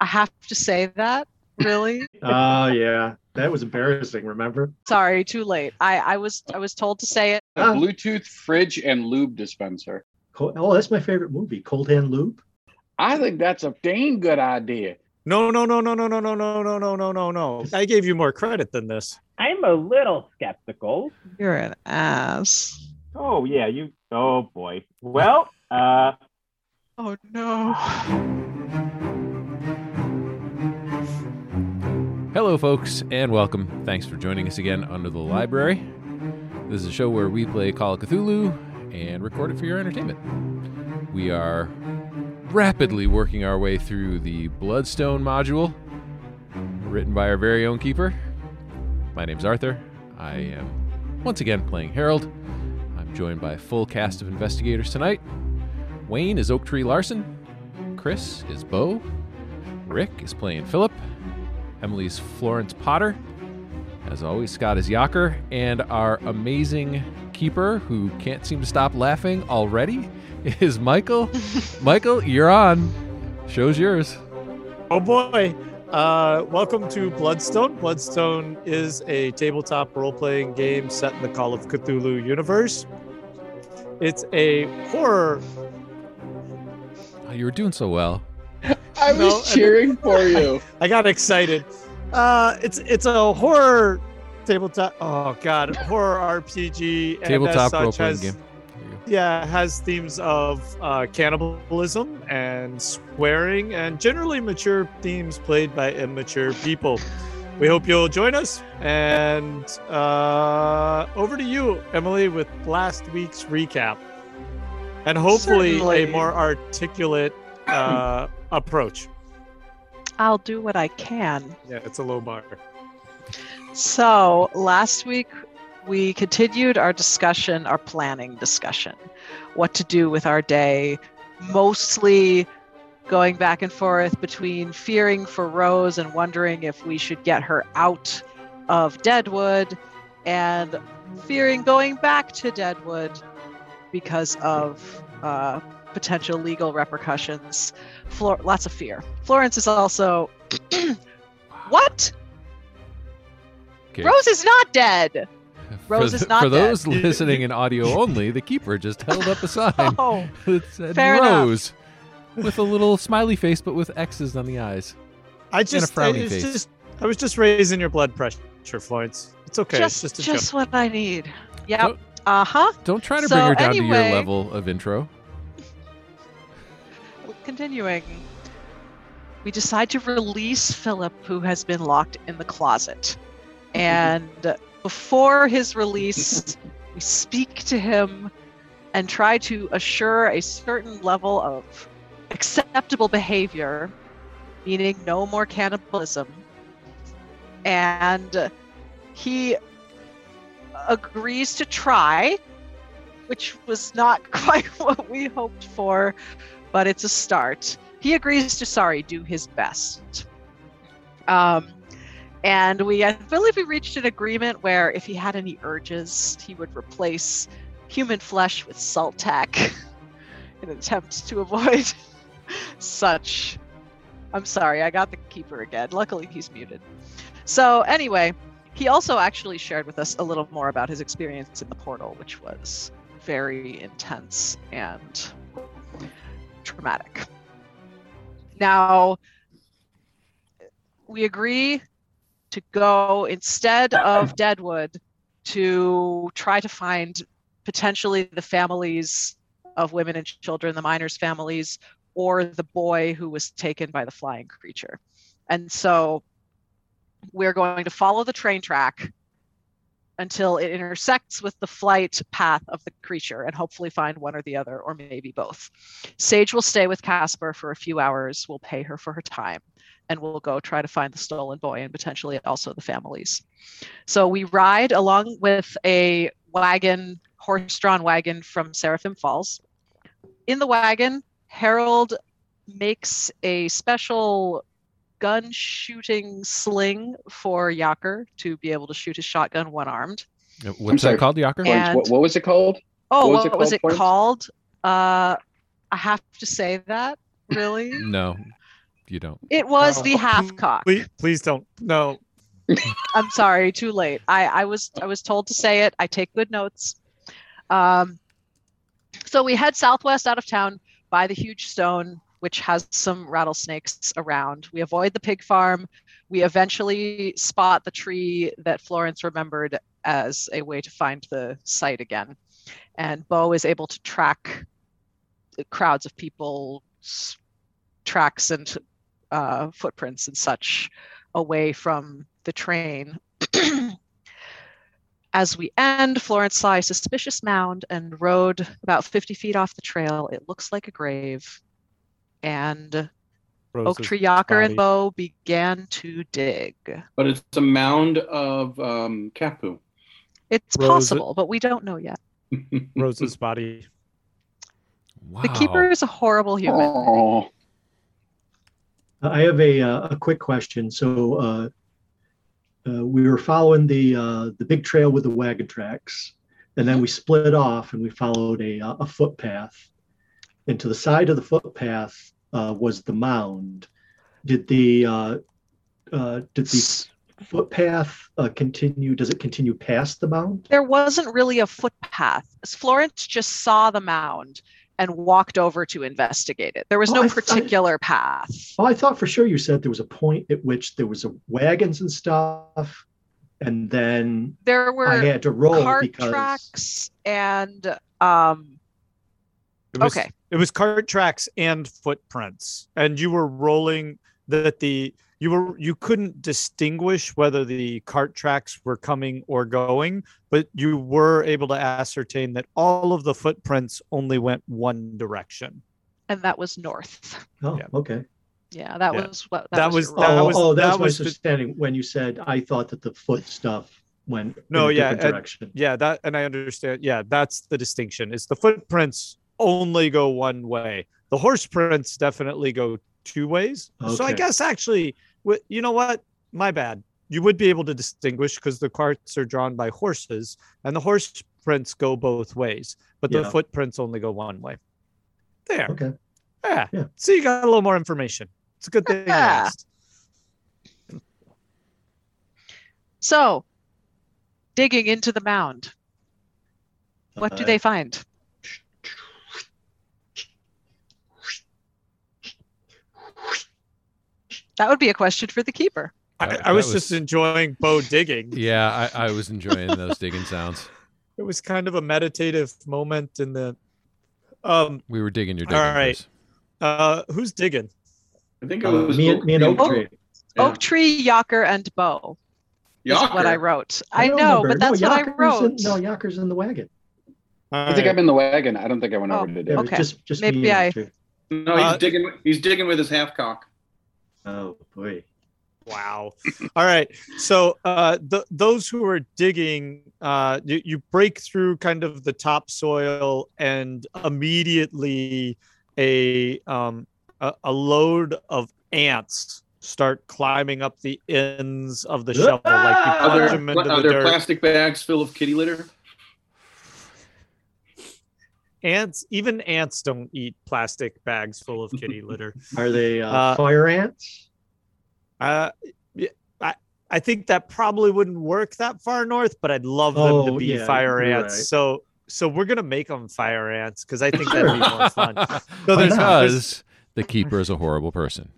I have to say that. Really? Oh yeah, that was embarrassing. Remember? Sorry, too late. I, I was I was told to say it. A Ah. Bluetooth fridge and lube dispenser. Co- Oh, that's my favorite movie, Cold Hand Lube. I think that's a dang good idea. No, no, no, no, no, no, no, no, no, no, no, no, no. I gave you more credit than this. I'm a little skeptical. You're an ass. Oh yeah, you. Oh boy. Well, uh, Oh no. Hello, folks, and welcome. Thanks for joining us again under the library. This is a show where we play Call of Cthulhu and record it for your entertainment. We are rapidly working our way through the Bloodstone module, written by our very own keeper. My name's Arthur. I am once again playing Harold. I'm joined by a full cast of investigators tonight. Wayne is Oak Tree Larson. Chris is Bo. Rick is playing Philip. Emily's Florence Potter. As always, Scott is Yocker, and our amazing keeper, who can't seem to stop laughing already, is Michael. Michael, you're on. Show's yours. Oh boy. Uh, welcome to Bloodstone. Bloodstone is a tabletop role playing game set in the Call of Cthulhu universe. It's a horror. Oh, you were doing so well. I No, was I cheering for you. I got excited. Uh, it's it's a horror tabletop. Oh god, horror RPG. Tabletop role playing game. There you go. Yeah, has themes of uh, cannibalism and swearing, and generally mature themes played by immature people. We hope you'll join us. And uh, over to you, Emily, with last week's recap, and hopefully Certainly. a more articulate uh, approach. I'll do what I can. Yeah, it's a low bar. So last week we continued our discussion, our planning discussion, what to do with our day, mostly going back and forth between fearing for Rose and wondering if we should get her out of Deadwood and fearing going back to Deadwood because of uh, potential legal repercussions. Flor- lots of fear. Florence is also. what? Okay. Rose is not dead. Rose th- is not For dead. those listening in audio only, the keeper just held up a sign Oh, that said Fair enough. Rose with a little smiley face, but with X's on the eyes. I just, frowny it's face. just, I was just raising your blood pressure, Florence. It's okay. just it's just a just joke. what I need. Yep. Uh huh. Don't try to So bring her down to your level of intro. Continuing, we decide to release Philip, who has been locked in the closet, and before his release, we speak to him and try to assure a certain level of acceptable behavior, meaning no more cannibalism. And he agrees to try, which was not quite what we hoped for, but it's a start. He agrees to, sorry, do his best. Um, and we, I believe we reached an agreement where if he had any urges, he would replace human flesh with salt tack in an attempt to avoid such. I'm sorry, I got the keeper again. Luckily, he's muted. So, anyway, he also actually shared with us a little more about his experience in the portal, which was very intense and traumatic. Now, we agree to go instead of Deadwood to try to find potentially the families of women and children, the miners' families, or the boy who was taken by the flying creature. And so we're going to follow the train track until it intersects with the flight path of the creature and hopefully find one or the other, or maybe both. Sage will stay with Casper for a few hours. We'll pay her for her time and we'll go try to find the stolen boy and potentially also the families. So we ride along with a wagon, horse drawn wagon from Seraphim Falls. In the wagon, Harold makes a special gun shooting sling for Yocker to be able to shoot his shotgun one armed. Uh, What's that called, Yocker? Yeah. Florence, what, what was it called? Oh, What was what it was called, it called? Uh, I have to say that. Really? No. you don't. It was the Oh, half cock. Please, please don't. No. I'm sorry, too late. I, I was I was told to say it. I take good notes. Um, so we head southwest out of town by the huge stone, which has some rattlesnakes around. We avoid the pig farm. We eventually spot the tree that Florence remembered as a way to find the site again. And Bo is able to track crowds of people, tracks and uh, footprints and such away from the train. As we end, Florence saw a suspicious mound and rode about 50 feet off the trail. It looks like a grave. And Oak Tree Yocker and body. Bo began to dig. But it's a mound of um, cat poo. It's Rose- possible, but we don't know yet. Rose's body. Wow. The keeper is a horrible human. Oh, I have a uh, a quick question. So uh, uh, we were following the uh, the big trail with the wagon tracks, and then we split off and we followed a uh, a footpath. And to the side of the footpath uh, was the mound. Did the uh, uh, did the footpath uh, continue? Does it continue past the mound? There wasn't really a footpath. Florence just saw the mound and walked over to investigate it. There was Oh, no I particular path. Oh, I thought for sure you said there was a point at which there was a wagons and stuff, and then There I were had to roll cart because tracks and um It was, okay It was cart tracks and footprints, and you were rolling that the you were you couldn't distinguish whether the cart tracks were coming or going, but you were able to ascertain that all of the footprints only went one direction. and that was north oh, Yeah. okay. yeah that Yeah. was what that, That was, was- that oh, was- oh, that's that my was the- understanding when you said I thought that the foot stuff went No, in a yeah, different and- Yeah, that and I understand. Yeah, that's the distinction. Is the footprints only go one way. The horse prints definitely go two ways. So I guess actually, you know what? My bad. You would be able to distinguish because the carts are drawn by horses, and the horse prints go both ways, but the footprints only go one way. There. Okay. Yeah. Yeah. So you got a little more information. It's a good thing I Yeah. asked. so digging into the mound what do Uh, they find that would be a question for the keeper I, I was, that just enjoying Bo digging. Yeah, I, I was enjoying those digging sounds. It was kind of a meditative moment in the. Um. We were digging your All digging. right. Chris. Uh. Who's digging? I think it Uh, was me and me and Oak Oak Tree. Tree. Yeah. oak tree yocker and Bo is what i wrote i, don't know remember. but that's no, what i Yocker's wrote In, no, Yocker's in the wagon. I think I'm in the wagon. I don't think I went Oh, over to It dig. Okay. just just Maybe me I- No, he's Uh, digging. He's digging with his half cock. Oh boy. Wow. All right. So uh, th- those who are digging, uh, you, you break through kind of the topsoil, and immediately a um, a, a load of ants start climbing up the ends of the shovel, like you Ah! Are plunge there, them into are the there dirt. plastic bags full of kitty litter? Ants, even ants, don't eat plastic bags full of kitty litter. Are they uh, Uh, fire ants? Uh, I, I think that probably wouldn't work that far north, but I'd love them to Oh, be yeah, fire ants. right. So, so we're gonna make them fire ants because I think that'd be more fun. So Why there's, not? there's because the keeper is a horrible person.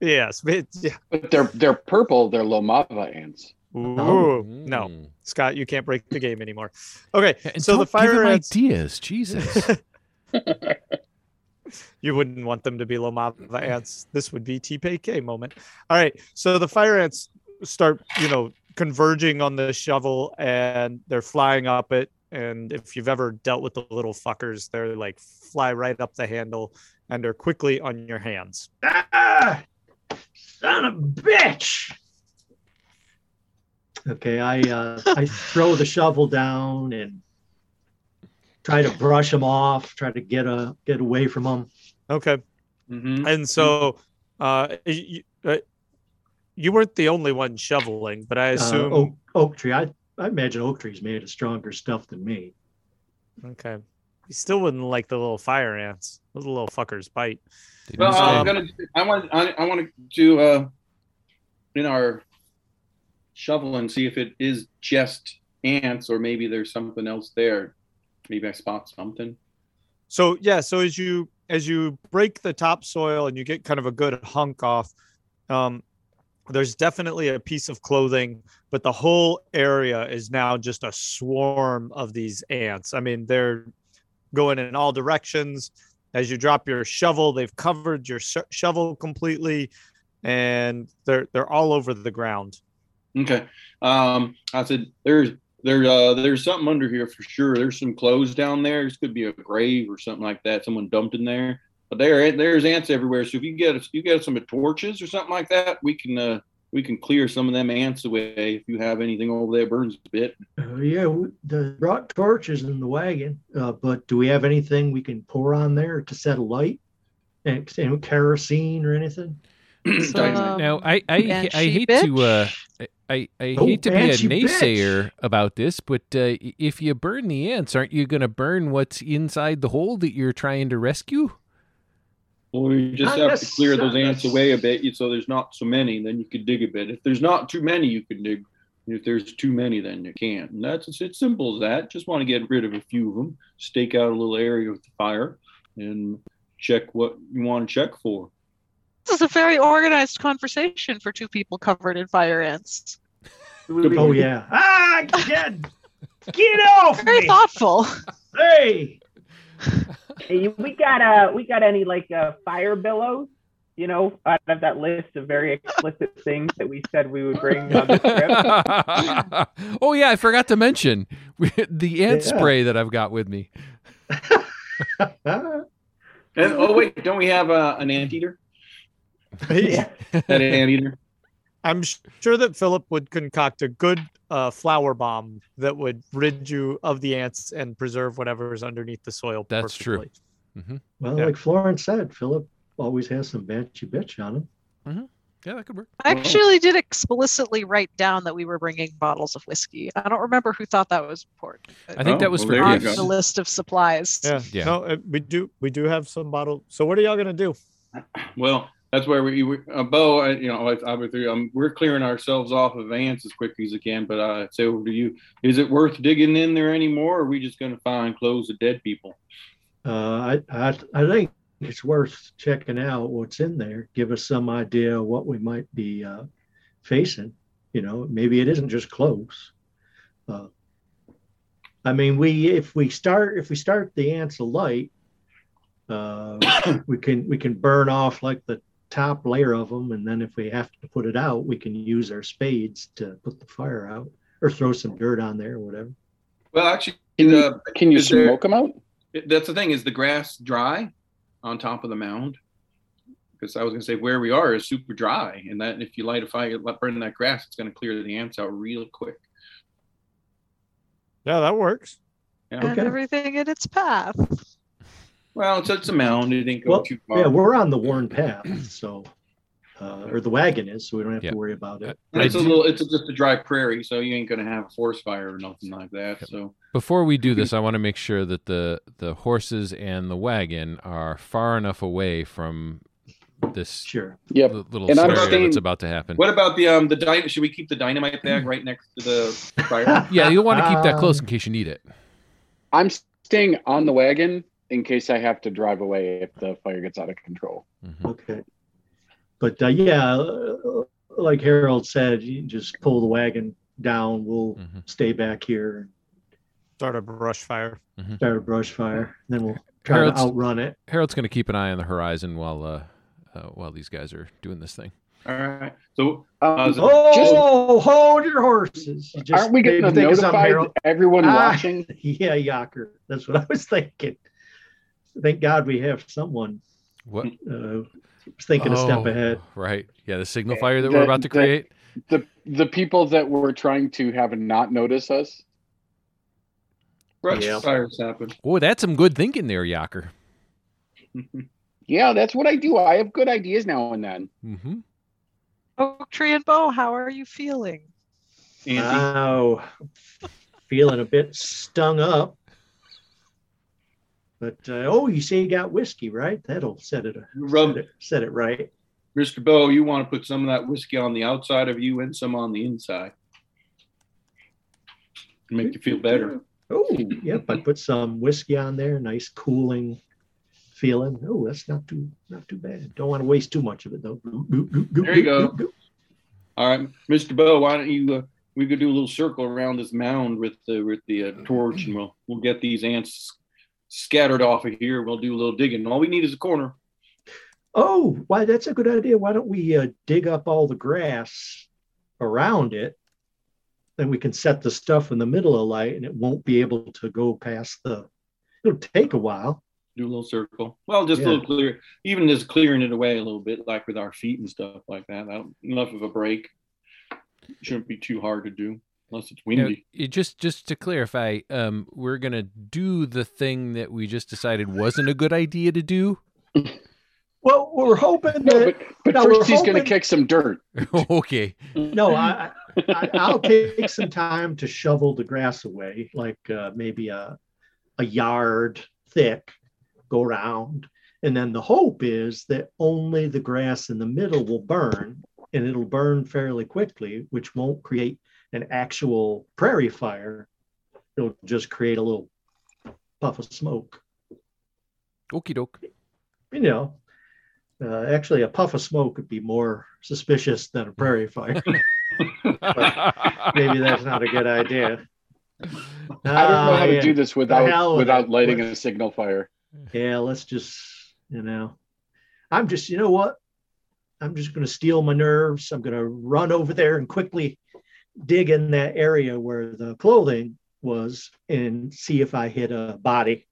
yes, but yeah. But they're they're purple. They're Lomava ants. Ooh, Oh. no, Mm. Scott, you can't break the game anymore. Okay, And so the don't give fire ants. ideas, Jesus. you wouldn't want them to be Lomava ants. This would be TPK moment. All right. So the fire ants start, you know, converging on the shovel and they're flying up it. And if you've ever dealt with the little fuckers, they're like fly right up the handle and they're quickly on your hands. Ah, son of a bitch. Okay, I uh, I throw the shovel down and try to brush them off, try to get a get away from them. Okay. Mm-hmm. And so uh, you, uh, you weren't the only one shoveling, but I assume. uh, oak, oak tree. I I imagine oak tree's made of stronger stuff than me. Okay. You still wouldn't like the little fire ants. Those little fuckers bite. Well, do I'm gonna. I want. I, I want to do. uh, in our shovel and see if it is just ants or maybe there's something else there. Maybe I spot something. So yeah, so as you as you break the topsoil and you get kind of a good hunk off, um, there's definitely a piece of clothing, but the whole area is now just a swarm of these ants. I mean, they're going in all directions. As you drop your shovel, they've covered your sho- shovel completely, and they're they're all over the ground. Okay. Um, I said there's there's uh there's something under here for sure. There's some clothes down there. This could be a grave or something like that. Someone dumped in there. But there there's ants everywhere. So if you get you get some torches or something like that, we can uh we can clear some of them ants away. If you have anything over there burns a bit. Uh, yeah, we, the brought torches in the wagon, uh, but do we have anything we can pour on there to set a light? And, and kerosene or anything? Dynamite. Um, Now, I I, I hate bitch? to uh, I I Oh, hate to be a Banshee bitch. naysayer about this, but uh, if you burn the ants, aren't you going to burn what's inside the hole that you're trying to rescue? Well, you just Not have to clear those ants away a bit, so there's not so many. Then you could dig a bit. If there's not too many, you can dig. If there's too many, then you can't. And that's it's, it's simple as that. Just want to get rid of a few of them, stake out a little area with the fire, and check what you want to check for. This is a very organized conversation for two people covered in fire ants. Oh yeah. Ah, get, get off Very me! thoughtful. Hey, Hey, we got uh we got any like uh fire billows? You know, out of that list of very explicit things that we said we would bring on the trip. oh yeah, I forgot to mention the ant Yeah. spray that I've got with me. And oh wait, don't we have uh, an anteater? Yeah. That anteater. I'm sure that Philip would concoct a good uh, flower bomb that would rid you of the ants and preserve whatever is underneath the soil. That's true. perfectly. well, Yeah. like Florence said, Philip always has some banshee bitch on him. Yeah, that could work. I actually did explicitly write down that we were bringing bottles of whiskey. I don't remember who thought that was important. I think Oh, that was well, for on the list of supplies. Yeah. Yeah. No, uh, we do. We do have some bottle. So what are y'all gonna do? Well, that's where we, we uh, Bo, I, you know, would. Um, we're clearing ourselves off of ants as quickly as we can. But I say over to you: Is it worth digging in there anymore? Or are we just going to find clothes of dead people? Uh, I, I, I think it's worth checking out what's in there. Give us some idea of what we might be uh, facing. You know, maybe it isn't just clothes. Uh, I mean, we if we start if we start the ants alight, uh, we can we can burn off like the top layer of them, and then if we have to put it out, we can use our spades to put the fire out or throw some dirt on there or whatever. Well, actually, Can you, the, can you is there- smoke them out? that's the thing. Is the grass dry on top of the mound? Because I was going to say where we are is super dry, and that if you light a fire, let burn that grass, it's going to clear the ants out real quick. Yeah, that works. Yeah. And Okay. everything in its path. Well, it's, it's a mound. It didn't go Well, too far. Yeah, we're on the worn path, so uh, or the wagon is, so we don't have Yeah. to worry about it. And it's a little. It's just a dry prairie, so you ain't going to have a forest fire or nothing like that. So Before we do this, I want to make sure that the the horses and the wagon are far enough away from this Sure. Yep. li- little And I'm scenario staying- that's about to happen. What about the um the dynamite? Should we keep the dynamite bag right next to the fire? Yeah, you'll want to keep that close in case you need it. I'm staying on the wagon in case I have to drive away if the fire gets out of control. Mhm. Okay. But uh, yeah, uh, like Harold said, you just pull the wagon down. We'll Mhm. stay back here Start a brush fire. and start a brush fire. Then we'll try Harold's- to outrun it. Harold's going to keep an eye on the horizon while uh, uh, while these guys are doing this thing. All right. So Uh, is it- Oh, hold your horses! You just aren't we made going to think of something, notify Harold. everyone Ah. watching? Yeah, Yocker. That's what I was thinking. Thank God we have someone What? uh, thinking a step Oh, ahead. Right. Yeah, the signal fire that we're about to the- create. The the people that were trying to have not notice us. brush Yeah. fires happen. Oh, that's some good thinking there, Yocker. Yeah, that's what I do. I have good ideas now and then. Mm-hmm. Oak Tree and Bo, how are you feeling? Andy, Oh, feeling a bit stung up. But uh, oh, you say you got whiskey, right? That'll set it. Rub, Set it, set it right. Mr. Bo, you want to put some of that whiskey on the outside of you and some on the inside. Make you feel better. Oh, yep. I put some whiskey on there. Nice cooling feeling. Oh, that's not too not too bad. Don't want to waste too much of it though. There you go. All right, Mr. Bo, why don't you? Uh, we could do a little circle around this mound with the with the uh, torch, and we'll we'll get these ants scattered off of here. We'll do a little digging. All we need is a corner. Oh, why? That's a good idea. Why don't we uh, dig up all the grass around it? Then we can set the stuff in the middle of light, and it won't be able to go past the. It'll take a while. Do a little circle. Well, just Yeah. a little clear. Even just clearing it away a little bit, like with our feet and stuff like that. that enough of a break. Shouldn't be too hard to do unless it's You know, it just just to clarify, um, we're gonna do the thing that we just decided wasn't a good idea to do. Well, we're hoping No, that. but but No, first he's going to kick some dirt. okay. no, I, I I'll take some time to shovel the grass away, like uh, maybe a a yard thick, go around, and then the hope is that only the grass in the middle will burn, and it'll burn fairly quickly, which won't create an actual prairie fire. It'll just create a little puff of smoke. Okie doke. You know, uh, actually, a puff of smoke would be more suspicious than a prairie fire. Maybe that's not a good idea. I don't know how Ah, to yeah. do this hell without with without it. lighting a signal fire. Yeah, let's just, you know, I'm just, you know what? I'm just going to steel my nerves. I'm going to run over there and quickly dig in that area where the clothing was and see if I hit a body.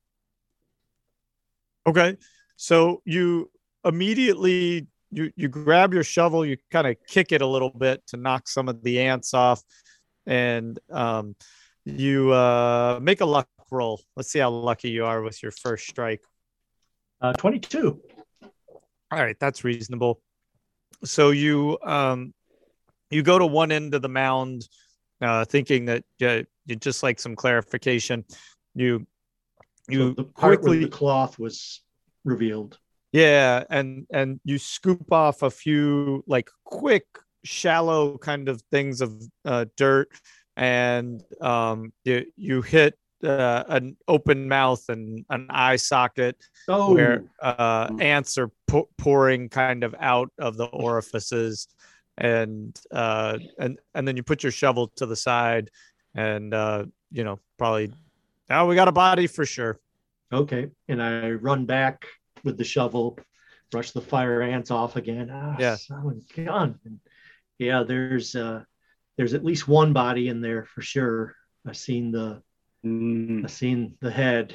Okay. So you immediately you you grab your shovel, you kind of kick it a little bit to knock some of the ants off, and um, you uh, make a luck roll. Let's see how lucky you are with your first strike. Uh, 22. All right, that's reasonable. So you um you go to one end of the mound, uh, thinking that uh, you just like some clarification. You you the quickly the cloth was revealed. yeah, and and you scoop off a few like quick, shallow kind of things of uh, dirt, and um, you you hit uh, an open mouth and an eye socket Oh, where uh, ants are pou- pouring kind of out of the orifices, and uh, and and then you put your shovel to the side, and uh, you know probably now we got a body for sure. okay. And I run back with the shovel, brush the fire ants off again. Ah, Yeah. son, gun. And yeah, there's uh, there's at least one body in there for sure. I've seen the Mm. I've seen the head.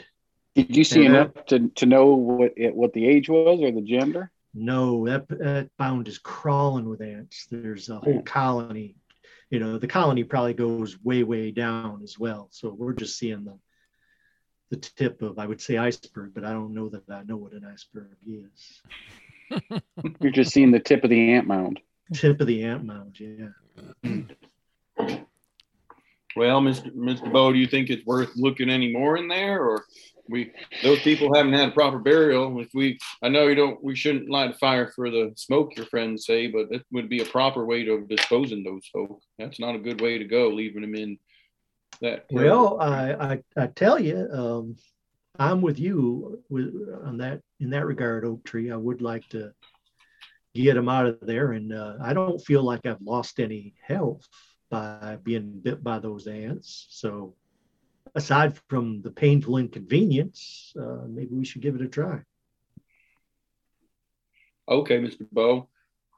Did you see Yeah. enough to, to know what it, what the age was or the gender? No, that that mound is crawling with ants. There's a whole oh. colony. You know, the colony probably goes way, way down as well. So we're just seeing the the tip of, I would say, iceberg, but I don't know that I know what an iceberg is. You're just seeing the tip of the ant mound. Tip of the ant mound, yeah. Well, Mr. Mr. Bo, do you think it's worth looking any more in there, or we those people haven't had a proper burial? If we, I know you don't, we shouldn't light a fire for the smoke. Your friends say, but it would be a proper way of disposing those folk. That's not a good way to go, leaving them in that. Well, I, I, I tell you, um, I'm with you with on that in that regard, Oak Tree. I would like to get them out of there, and uh, I don't feel like I've lost any health by being bit by those ants. So, aside from the painful inconvenience, uh, maybe we should give it a try. okay, Mr. Bo,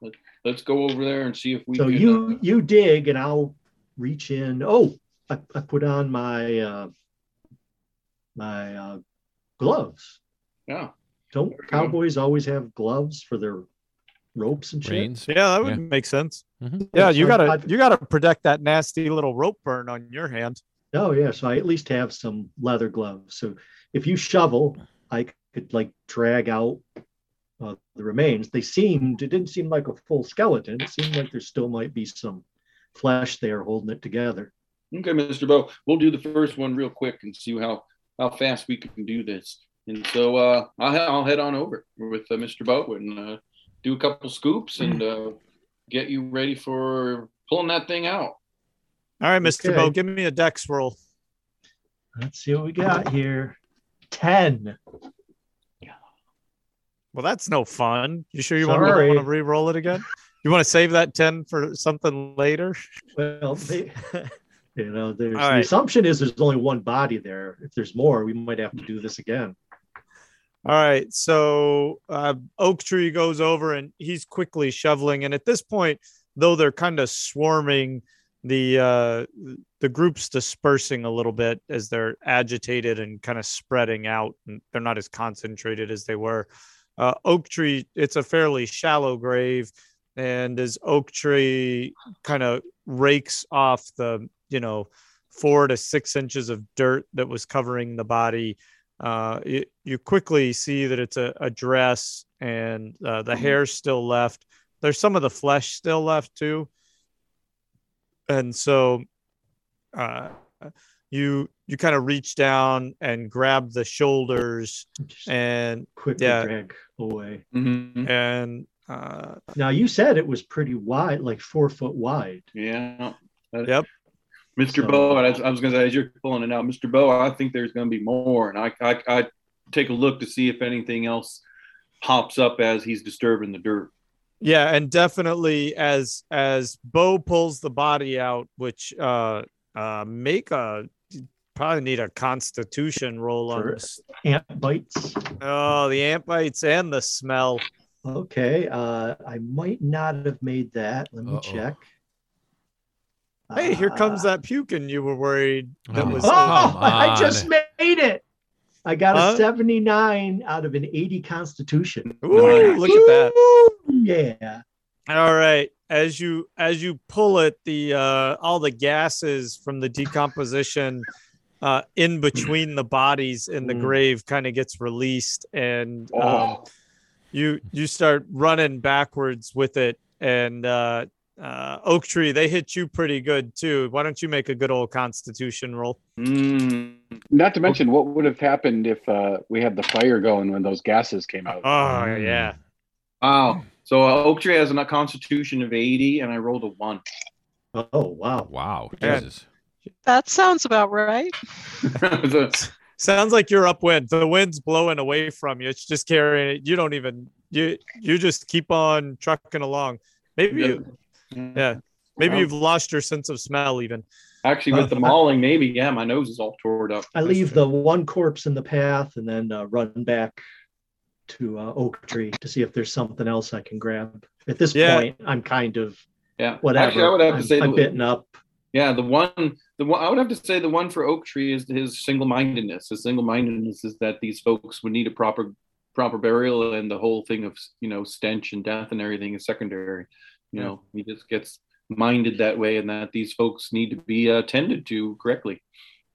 let, let's go over there and see if we. So can, you uh, you dig, and I'll reach in. Oh, I, I put on my uh, my uh, gloves. yeah. Don't There you go. cowboys always have gloves for their ropes and shit? Reins. Yeah, that would Yeah. make sense. Mhm. Yeah, you gotta you gotta protect that nasty little rope burn on your hand. Oh yeah, so I at least have some leather gloves. So if you shovel, I could like drag out uh, the remains. They seemed it didn't seem like a full skeleton. It seemed like there still might be some flesh there holding it together. Okay, Mr. Bo, we'll do the first one real quick and see how how fast we can do this. And so uh, I'll, I'll head on over with uh, Mr. Boat and uh, do a couple scoops and uh, get you ready for pulling that thing out. All right, Mr. Okay. Bo, give me a dex roll. Let's see what we got here. 10. Well, that's no fun. You sure you Sorry. want to re-roll it again? You want to save that 10 for something later? Well, they, you know, there's All the assumption is there's only one body there. If there's more, we might have to do this again. All right. So uh, Oak Tree goes over and he's quickly shoveling. And at this point, though they're kind of swarming, the uh, the group's dispersing a little bit as they're agitated and kind of spreading out. And they're not as concentrated as they were. Uh, Oak Tree, it's a fairly shallow grave. And as Oak Tree kind of rakes off the, you know, four to six inches of dirt that was covering the body, uh, you, you quickly see that it's a, a dress and uh, the hair's still left. There's some of the flesh still left too. And so uh, you you kind of reach down and grab the shoulders Just and quickly yeah. drag away. Mm-hmm. and uh, Now you said it was pretty wide, like four foot wide. Yeah. Yep. Mr. So- Bo, I, I was going to say, as you're pulling it out, Mr. Bo, I think there's going to be more. And I, I, I take a look to see if anything else pops up as he's disturbing the dirt. Yeah, and definitely as as Bo pulls the body out, which uh, uh, make a probably need a Constitution roll on this. Ant bites. Oh, the ant bites and the smell. Okay. Uh, I might not have made that. Let me Uh-oh. check. Hey, here comes Uh, that puking you were worried that Oh. was. Oh, Come I just made it. I got Huh? a 79 out of an 80 Constitution. Ooh, look at that. Yeah. All right. As you as you pull it, the uh all the gases from the decomposition uh in between the bodies in the Mm. grave kind of gets released and um, Oh, you you start running backwards with it and uh uh oak tree they hit you pretty good too why don't you make a good old constitution roll Mm. not to mention what would have happened if uh, we had the fire going when those gases came out. oh Mm. yeah Wow. So uh, Oak Tree has a constitution of 80, and I rolled a one. Oh, wow. Wow. Yeah. Jesus. That sounds about right. So- sounds like you're upwind the wind's blowing away from you it's just carrying it you don't even you you just keep on trucking along maybe you Yeah. Maybe Well, you've lost your sense of smell even. Actually, with the mauling, maybe, yeah, my nose is all tore up. I leave the one corpse in the path and then uh, run back to uh, Oak Tree to see if there's something else I can grab. At this Yeah. point, I'm kind of Yeah. whatever. Actually, I would have to I'm, say I'm bitten up. Yeah, the one, the one I would have to say the one for Oak Tree is his single-mindedness. His single-mindedness is that these folks would need a proper, proper burial, and the whole thing of you know stench and death and everything is secondary. You know, he just gets minded that way, and that these folks need to be uh, tended to correctly.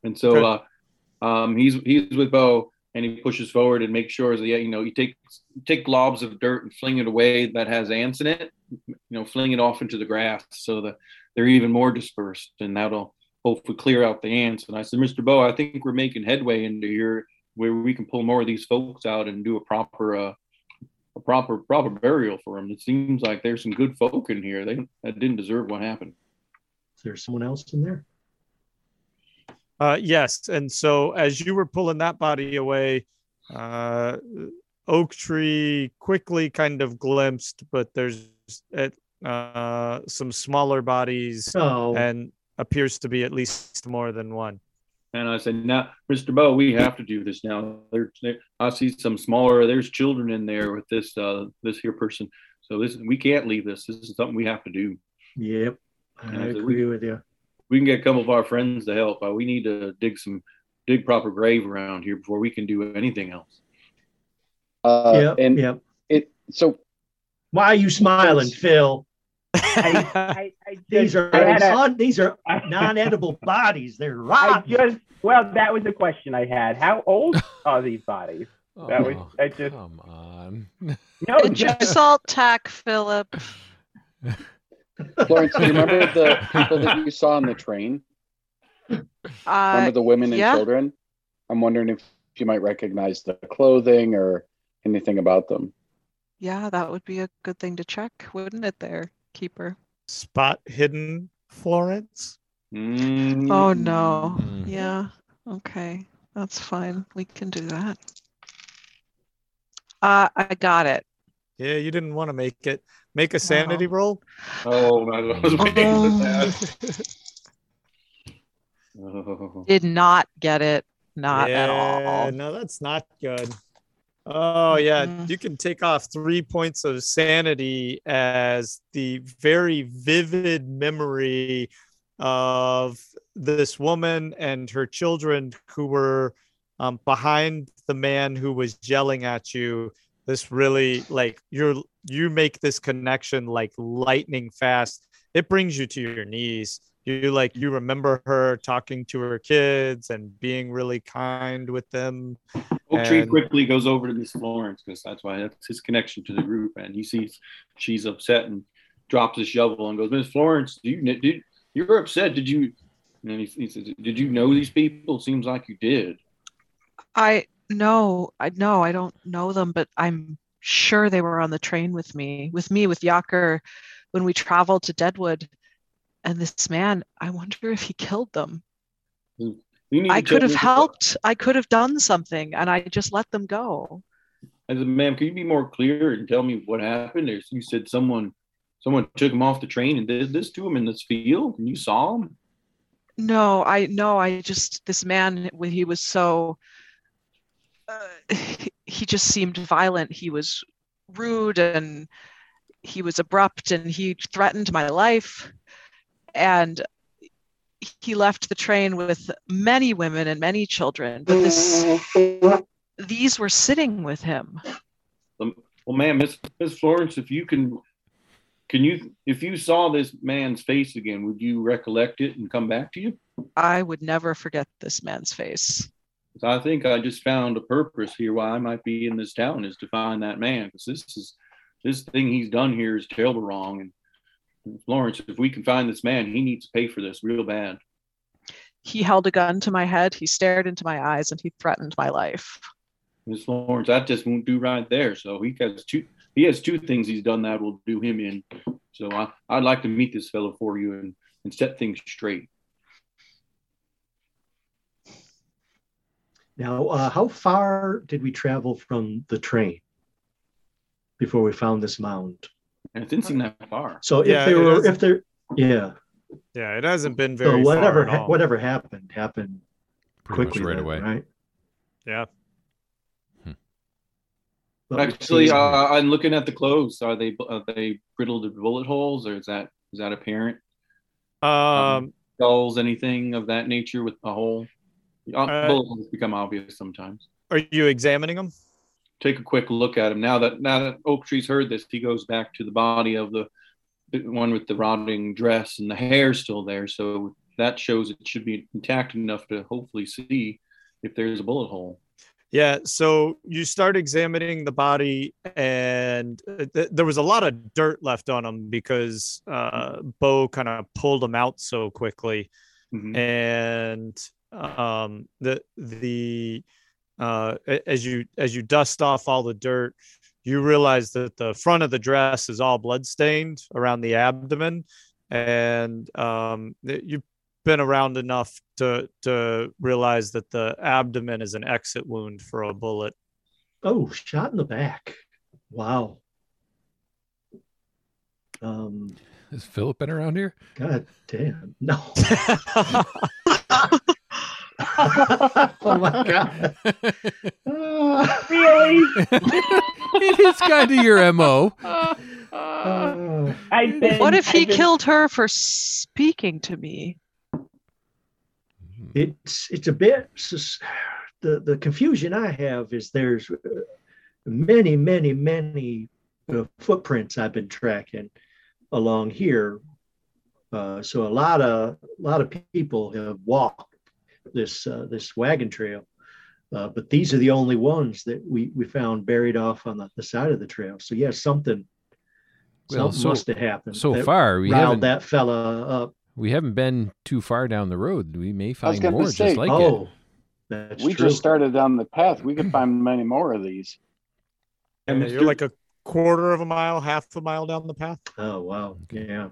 And so, uh, um, he's he's with Bo, and he pushes forward and makes sure that yeah, you know, you take take globs of dirt and fling it away that has ants in it. You know, fling it off into the grass so that they're even more dispersed, and that'll hopefully clear out the ants. And I said, Mr. Bo, I think we're making headway into here where we can pull more of these folks out and do a proper, uh, a proper, proper burial for them. It seems like there's some good folk in here. They that didn't deserve what happened. Is there someone else in there? Uh, yes. And so as you were pulling that body away, uh, Oak Tree quickly kind of glimpsed, but there's uh, some smaller bodies Oh, and appears to be at least more than one. And I said, now, Mr. Bo, we have to do this now. There, there, I see some smaller. There's children in there with this, uh, this here person. So this, we can't leave this. This is something we have to do. yep. And I I said, agree with you. we can get a couple of our friends to help. Uh, we need to dig some, dig proper grave around here before we can do anything else. Uh, yep. and yep. it so Why are you smiling, Phil? I, I, I These are I un- these are non-edible bodies. They're I rotten. just well, that was the question I had. How old are these bodies? That was Oh, I just come on. no Pinch of just salt tack, Philip. Florence, do you remember the people that you saw on the train? Uh, Remember the women and yeah. children? I'm wondering if you might recognize the clothing or anything about them. Yeah, that would be a good thing to check, wouldn't it, there, keeper? Spot hidden Florence. Mm. Oh no. Mm. Yeah. Okay. That's fine. We can do that. Uh, I got it. Yeah, you didn't want to make it. Make a sanity No. roll. Oh, I was waiting for that. Oh. Did not get it. Not at all. No, that's not good. Oh yeah, Mhm. you can take off three points of sanity as the very vivid memory of this woman and her children who were um, behind the man who was yelling at you. This really like you're you make this connection like lightning fast. It brings you to your knees. You like you remember her talking to her kids and being really kind with them. Oak Tree quickly goes over to Miss Florence because that's why that's his connection to the group, and he sees she's upset and drops his shovel and goes, Miss Florence, do you did you're upset? Did you? And he, he says, Did you know these people? Seems like you did. I no, I no, I don't know them, but I'm sure they were on the train with me, with me, with Yocker, when we traveled to Deadwood. And this man, I wonder if he killed them. Hmm. I could have helped. I could have done something, and I just let them go. I said, ma'am, can you be more clear and tell me what happened? You said someone someone took him off the train and did this to him in this field, and you saw him. No, I no, I just this man when he was so uh, he, he just seemed violent. He was rude and he was abrupt and he threatened my life. And he left the train with many women and many children, but this these were sitting with him. Um, well, ma'am, Miss Miss Florence, if you can, can you, if you saw this man's face again, would you recollect it and come back to you? I would never forget this man's face. I think I just found a purpose here why I might be in this town is to find that man. Because this is this thing he's done here is terrible wrong. And Florence, if we can find this man, he needs to pay for this real bad. He held a gun to my head, he stared into my eyes, and he threatened my life. Miss Florence, that just won't do right there. So he has two. He has two things he's done that will do him in. So I, I'd like to meet this fellow for you and, and set things straight. Now, uh, how far did we travel from the train before we found this mound? And it didn't seem that far. So if Yeah, they were, if they're, yeah. Yeah, it hasn't been So very whatever, far at ha- whatever happened happened Pretty quickly much right then, away. right? Yeah. But Actually, uh, I'm looking at the clothes. Are they are they riddled with bullet holes, or is that is that apparent? Um, Skulls, anything of that nature with a hole? Uh, Uh, bullet holes become obvious sometimes. are you examining them? Take a quick look at him. Now that now that Oak Tree's heard this, he goes back to the body of the, the one with the rotting dress and the hair still there. So that shows it should be intact enough to hopefully see if there's a bullet hole. Yeah. So you start examining the body, and uh, th- there was a lot of dirt left on him because uh, Bo kind of pulled him out so quickly. Mhm. and um the the uh as you as you dust off all the dirt you realize that the front of the dress is all blood stained around the abdomen and um you've been around enough to to realize that the abdomen is an exit wound for a bullet Oh, shot in the back. Wow. Um, Has Philip been around here? God damn. No. oh my God. Really? it is kind of your mo. I've been. What if he been- killed her for speaking to me? it's it's a bit sus- the the confusion I have is there's uh, many many many uh, footprints I've been tracking along here. Uh, so a lot of a lot of people have walked this uh, this wagon trail, uh, but these are the only ones that we we found buried off on the, the side of the trail. So yes, something Well, something so- must have happened. So far, we riled haven't that fella up. we haven't been too far down the road. We may find more say, just like oh, That's we true. just started down the path. We could find many more of these. And yeah, you're like a quarter of a mile, half a mile down the path. Oh wow, yeah.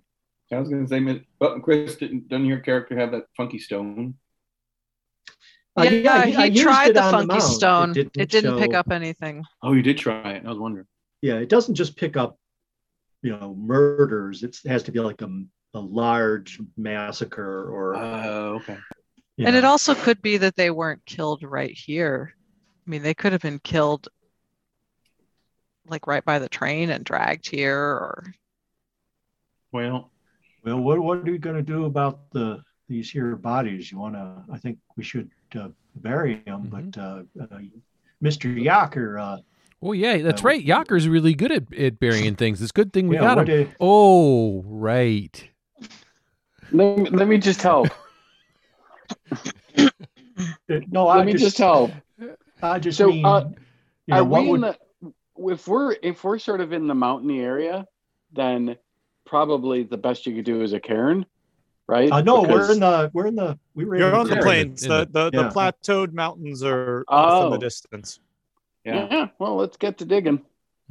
I was gonna say, but but Chris, didn't, doesn't your character have that funky stone? Uh, yeah, I- he I tried the funky mount. stone. It didn't, pick show- up anything. Oh, you did try it. I was wondering. Yeah, it doesn't just pick up, you know, murders. It's, it has to be like a, a large massacre or. Oh, okay. you And it also could be that they weren't killed right here. I mean, they could have been killed like right by the train and dragged here or Well, Well, what what are you going to do about the these here bodies? You want to? I think we should uh, bury them, Mhm. but uh, uh, Mr. Yocker, uh, Oh yeah, that's Uh, right. Yocker's really good at, at burying things. It's a good thing we yeah, got him. what do- Oh right. Let me, let me just help. no, Let I me just, just help. I just So, mean, uh, you know, Are what we would the? If we're if we're sort of in the mountainy area, then probably the best you could do is a cairn, right? Uh, no, we're in the we're in the we were You're in on the Yeah. plains. In The, the- the, the plateaued mountains are off in the Oh. distance. yeah, Yeah. Well, let's get to digging.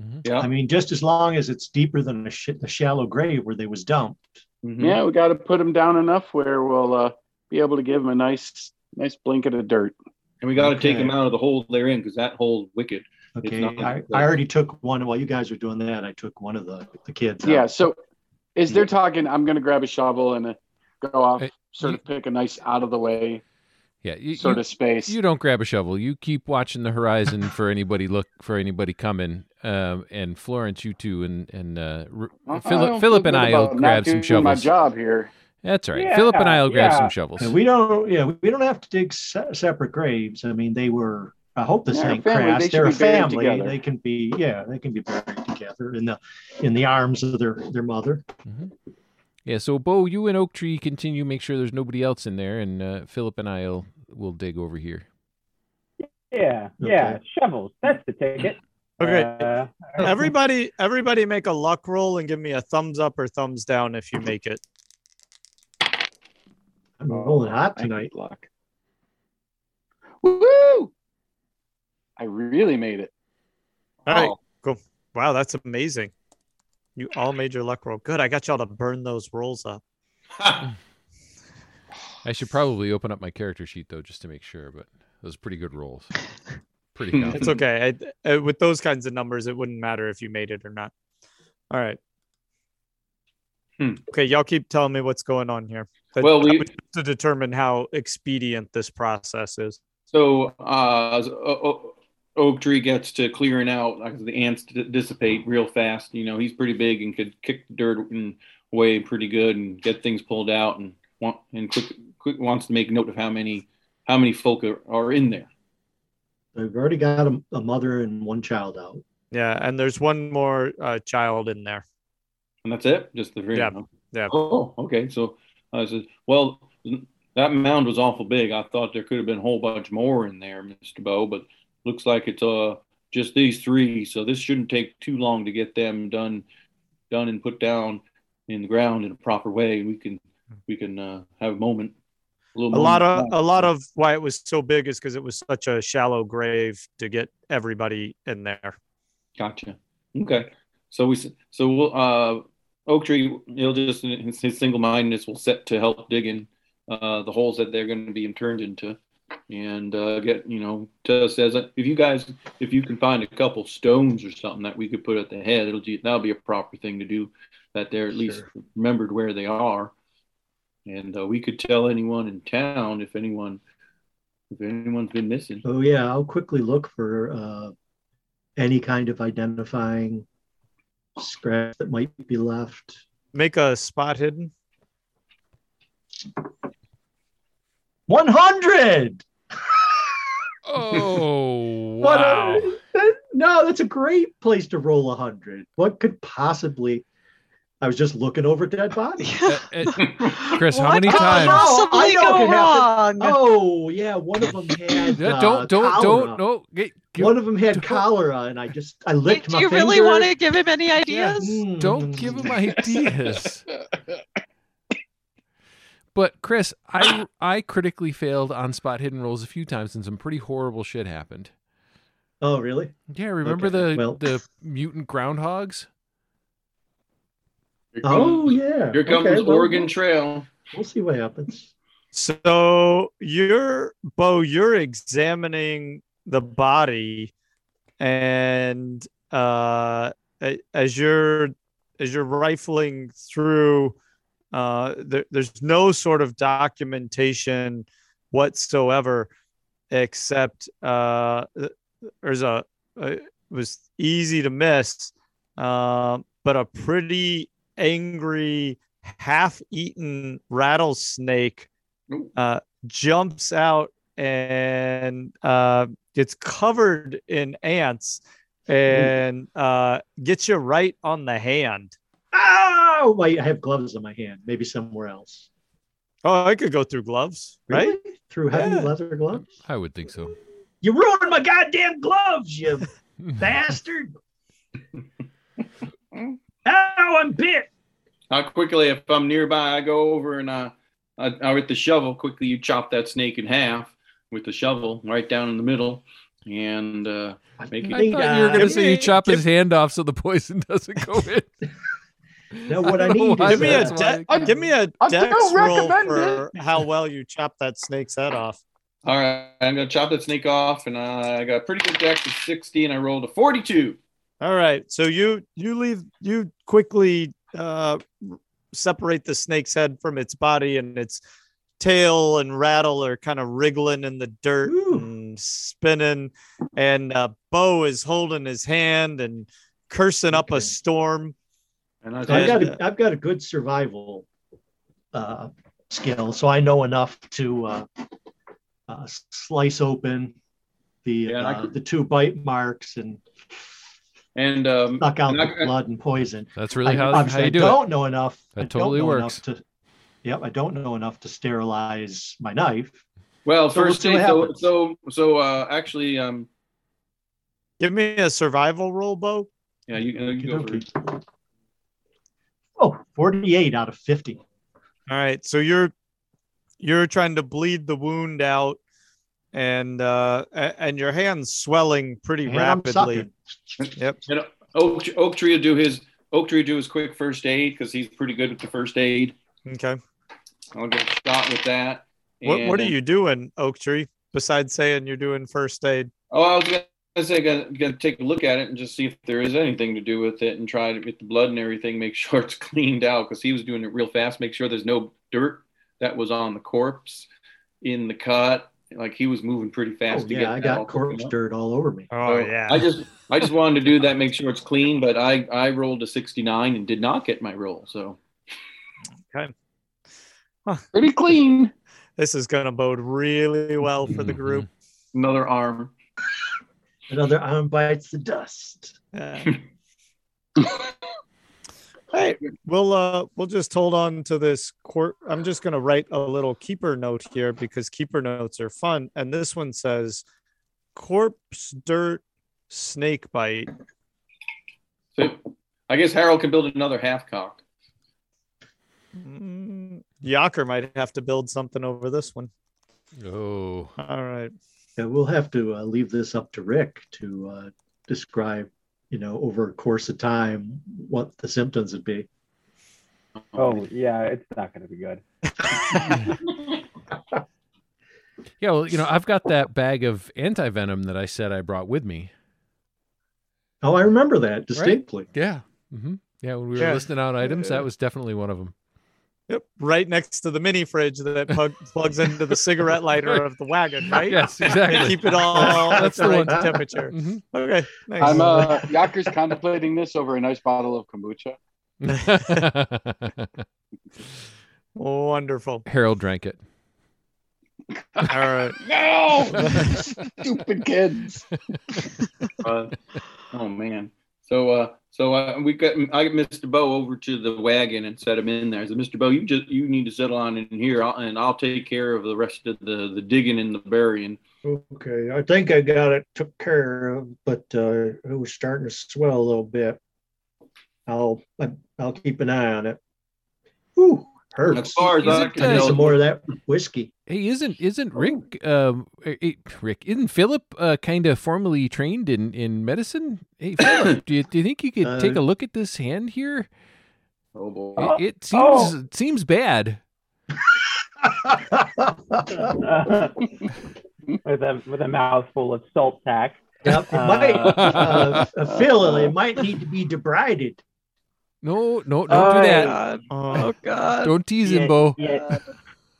Mhm. yeah. I mean, just as long as it's deeper than the, sh- the shallow grave where they was dumped. Mhm. Yeah, we got to put them down enough where we'll uh, be able to give them a nice nice blanket of dirt. And we got to take them out of the hole they're in because that hole's wicked. Okay, I, I already took one. While you guys were doing that, I took one of the the kids. out. Yeah. So, is there talking? I'm going to grab a shovel and uh, go off, Hey, sort you- of pick a nice out of the way Yeah, you, sort you, of space. you don't grab a shovel. You keep watching the horizon for anybody look for anybody coming. Um, and Florence, you too, and and uh, R- I Philip, don't Philip and I'll grab some shovels. My job here. That's right. Yeah, Philip and I'll grab yeah. some shovels. And we don't. Yeah, we don't have to dig se- separate graves. I mean, they were. I hope this Yeah, ain't family, they crass. should They're a family. They can be. Yeah, they can be buried together in the in the arms of their their mother. Yeah, so Bo, you and Oak Tree continue. Make sure there's nobody else in there, and uh, Philip and I'll will dig over here. Yeah, yeah, Okay. shovels. That's the ticket. Okay. Uh, Everybody, everybody, make a luck roll and give me a thumbs up or thumbs down if you make it. I'm rolling hot tonight. luck. Woo! I really made it. All right, Oh, cool. Wow, that's amazing. You all made your luck roll. Good. I got y'all to burn those rolls up. I should probably open up my character sheet though, just to make sure. But those are pretty good rolls. Pretty good. It's okay. I, uh, with those kinds of numbers, it wouldn't matter if you made it or not. All right. Hmm. Okay, y'all keep telling me what's going on here. That- Well, we- to determine how expedient this process is. So uh, as O- O- Oak Tree gets to clearing out, like the ants d- dissipate real fast. You know, he's pretty big and could kick the dirt and away pretty good and get things pulled out and want and quick, quick wants to make note of how many how many folk are, are in there. They've already got a, a mother and one child out. Yeah, and there's one more uh, child in there. And that's it? Just the three? Yeah. huh? Yeah. Oh, okay. So I said, well, that mound was awful big. I thought there could have been a whole bunch more in there, Mr. Bo, but looks like it's uh just these three. So this shouldn't take too long to get them done, done and put down in the ground in a proper way. We can we can uh, have a moment. A, A lot of a lot of why it was so big is because it was such a shallow grave to get everybody in there. Gotcha. Okay. So we so we'll uh Oak Tree he'll just his, his single mindedness will set to help digging uh the holes that they're going to be turned into and uh get you know to says if you guys if you can find a couple stones or something that we could put at the head it'll be that'll be a proper thing to do that they're at least remembered where they are and uh, we could tell anyone in town if anyone if anyone's been missing Oh yeah, I'll quickly look for uh, any kind of identifying scratch that might be left. Make a spot hidden. One hundred. Oh wow! a, that- no, that's a great place to roll a hundred. What could possibly? I was just looking over dead bodies. Uh, uh, Chris, how many could times- possibly I know go it wrong? Oh yeah, one of them had. Yeah, uh, don't don't cholera. don't no. Get, get- One of them had don't- cholera, and I just I Do licked my you really want to give him any ideas? Mm. don't give him ideas. But Chris, I I critically failed on spot hidden rolls a few times, and some pretty horrible shit happened. Oh, really? Yeah, remember Okay, the well- the mutant groundhogs? Here comes, Oh, yeah. here comes Okay, well, Oregon Trail. We'll see what happens. So you're Bo, you're examining the body, and uh, as you're as you're rifling through, uh, there, there's no sort of documentation whatsoever, except uh, there's a, it was easy to miss, uh, but a pretty angry, half-eaten rattlesnake uh, jumps out and uh, gets covered in ants and uh, gets you right on the hand. Oh, wait, I have gloves in my hand. Maybe somewhere else. Oh, I could go through gloves, right? Really? Through heavy Yeah. leather gloves? I would think so. You ruined my goddamn gloves, you bastard. Ow, I'm bit. How quickly, if I'm nearby, I go over and uh, I, I with the shovel, quickly you chop that snake in half with the shovel right down in the middle, and uh, Make it- I thought you were uh, gonna say you chop his hand off so the poison doesn't go in. Now, what I don't need is Give me a that's uh, why- de- give me a I dex don't roll recommend for how well you chop that snake's head off. all right, I'm gonna chop that snake off, and uh, I got a pretty good dex of 60, and I rolled a 42. All right, so you you leave you quickly uh, separate the snake's head from its body, and its tail and rattle are kind of wriggling in the dirt Ooh. and spinning, and uh, Bo is holding his hand and cursing up a storm. And I I've got a, I've got a good survival uh, skill, so I know enough to uh, uh, slice open the Yeah, uh, could- the two bite marks and and um, suck out and I- the blood and poison. That's really I, how, obviously, how you I do it. don't know enough. That I don't totally know works. enough to. Yep, I don't know enough to sterilize my knife. well, So we'll first thing, so so so uh, actually, um, Give me a survival roll, Bo. yeah, you, uh, you go Okey-dokey. first. Oh, 48 out of 50. All right, so you're you're trying to bleed the wound out, and uh, and your hand's swelling pretty And rapidly. Yep. And Oak, Oak Tree will do his Oak Tree will do his quick first aid because he's pretty good with the first aid. Okay. I'll get shot with that. What what are you doing, Oak Tree? Besides saying you're doing first aid. Oh, I was gonna say, gonna, gonna take a look at it and just see if there is anything to do with it, and try to get the blood and everything, make sure it's cleaned out because he was doing it real fast. Make sure there's no dirt that was on the corpse in the cut. Like he was moving pretty fast Oh, to yeah, get I that all got corpse dirt all over me. Oh So I just I just wanted to do that, make sure it's clean, but I I rolled a 69 and did not get my roll. So okay. Pretty clean. this is gonna bode really well for the group. another arm. Another arm bites the dust. Yeah. Hey, we'll uh we'll just hold on to this court. I'm just gonna write a little keeper note here because keeper notes are fun. And this one says corpse dirt snake bite. So I guess Harold can build another half cock. Mm, Yocker might have to build something over this one. Oh, All right. Yeah, we'll have to uh, leave this up to Rick to uh, describe, you know, over a course of time what the symptoms would be. Oh yeah, it's not going to be good. yeah. Well, you know, I've got that bag of anti venom that I said I brought with me. Oh, I remember that distinctly. Yeah. hmm Yeah. When we were Yeah. listing out items, that was definitely one of them. Yep. Right next to the mini fridge that plug, plugs into the cigarette lighter of the wagon, right? Yes, To exactly. keep it all at the the right one. temperature. Mhm. Okay. Nice. I'm uh Yocker's contemplating this over a nice bottle of kombucha. Wonderful. Harold drank it. All right. No, stupid kids. Uh, oh man. So uh so uh, we got I got Mr. Bo over to the wagon and set him in there. I said, Mr. Bo, you just you need to settle on in here, I'll, and I'll take care of the rest of the the digging and the burying. Okay, I think I got it took care of, but uh, it was starting to swell a little bit. I'll I'll keep an eye on it. Ooh, Hurts. As far as I Isn't, can I need uh, some more of that whiskey. Hey, isn't isn't Rick um Rick isn't Philip uh, kind of formally trained in in medicine? Hey, Philip, do you do you think you could take a Uh, look at this hand here? oh boy. It, Oh, it seems oh. it seems bad. with a with a mouthful of salt tack. Yep, it might, uh, uh, Phil, it might need to be debrided. No, no, don't Oh, do that. God. Oh, Oh God. Don't tease Yeah, him, Bo. Yeah.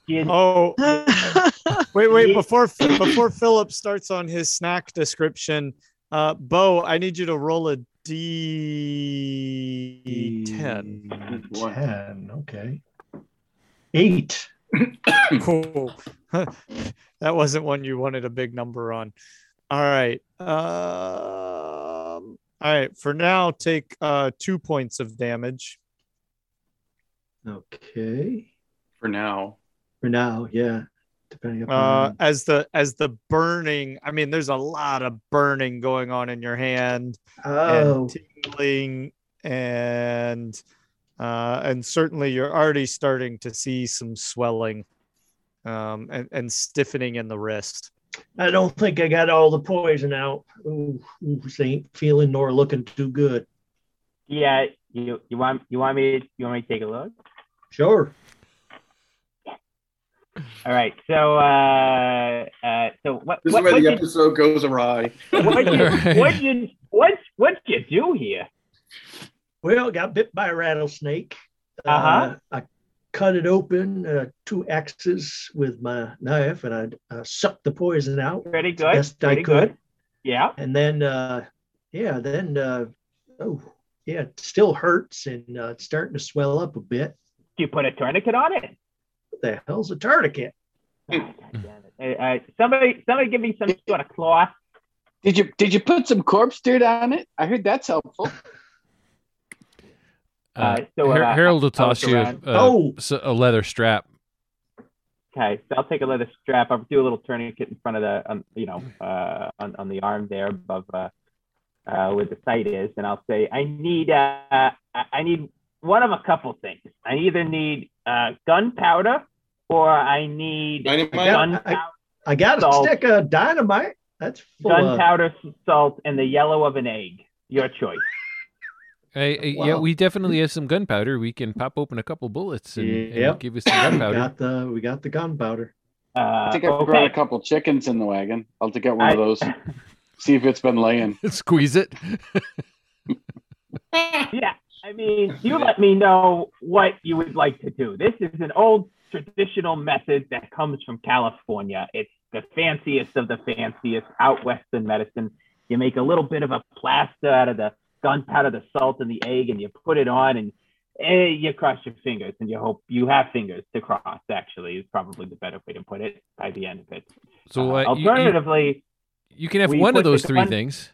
yeah. oh wait, wait. Before before Philip starts on his snack description, uh, Bo, I need you to roll a D ten. Ten, okay. Eight. Cool. that wasn't one you wanted a big number on. All right. Um, all right. For now, take uh, two points of damage. Okay. For now. For now, yeah. Depending Uh, as the as the burning. I mean, there's a lot of burning going on in your hand oh, and tingling, and uh, and certainly you're already starting to see some swelling, um, and and stiffening in the wrist. I don't think I got all the poison out. Ooh, ooh, this ain't feeling nor looking too good. Yeah, you you want you want me to, you want me to take a look? Sure. All right. So uh uh so what This what is where what the did, episode goes awry. what you, Right. what did what what you do here? Well, got bit by a rattlesnake. Uh-huh. Uh, I cut it open, uh, two axes with my knife, and I uh, sucked the poison out. Pretty good. Best I could. good. Yeah. And then, uh, yeah, then, uh, oh, yeah, it still hurts and uh, it's starting to swell up a bit. Do you put a tourniquet on it? What the hell's a tourniquet? God it. Uh, uh, somebody somebody give me some sort of cloth. Did you did you put some corpse dirt on it? I heard that's helpful. Uh, Uh, so, Har- uh, Harold will toss you around. uh, Oh. s- a leather strap. Okay, so I'll take a leather strap. I'll do a little tourniquet in front of the, um, you know, uh, on, on the arm there above uh, uh, where the sight is, and I'll say, I need, uh, I I need one of a couple things. I either need uh, gunpowder or I need Dynamite? gunpowder, I got a Salt. stick of dynamite. That's full of, gunpowder, salt, and the yellow of an egg. Your choice. Hey, hey, Yeah, we definitely have some gunpowder. We can pop open a couple bullets and, and give us some we gunpowder. got the we got the gunpowder. Uh, I think I brought a couple chickens in the wagon. I'll take out one I- of those. See if it's been laying. Squeeze it. yeah, I mean, you let me know what you would like to do. This is an old traditional method that comes from California. It's the fanciest of the fanciest out western medicine. You make a little bit of a plaster out of the gunpowder, the salt, and the egg, and you put it on, and eh, you cross your fingers, and you hope you have fingers to cross. Actually, is probably the better way to put it. By the end of it, So Uh, uh, you- you, alternatively, you can have one of those three gun- things.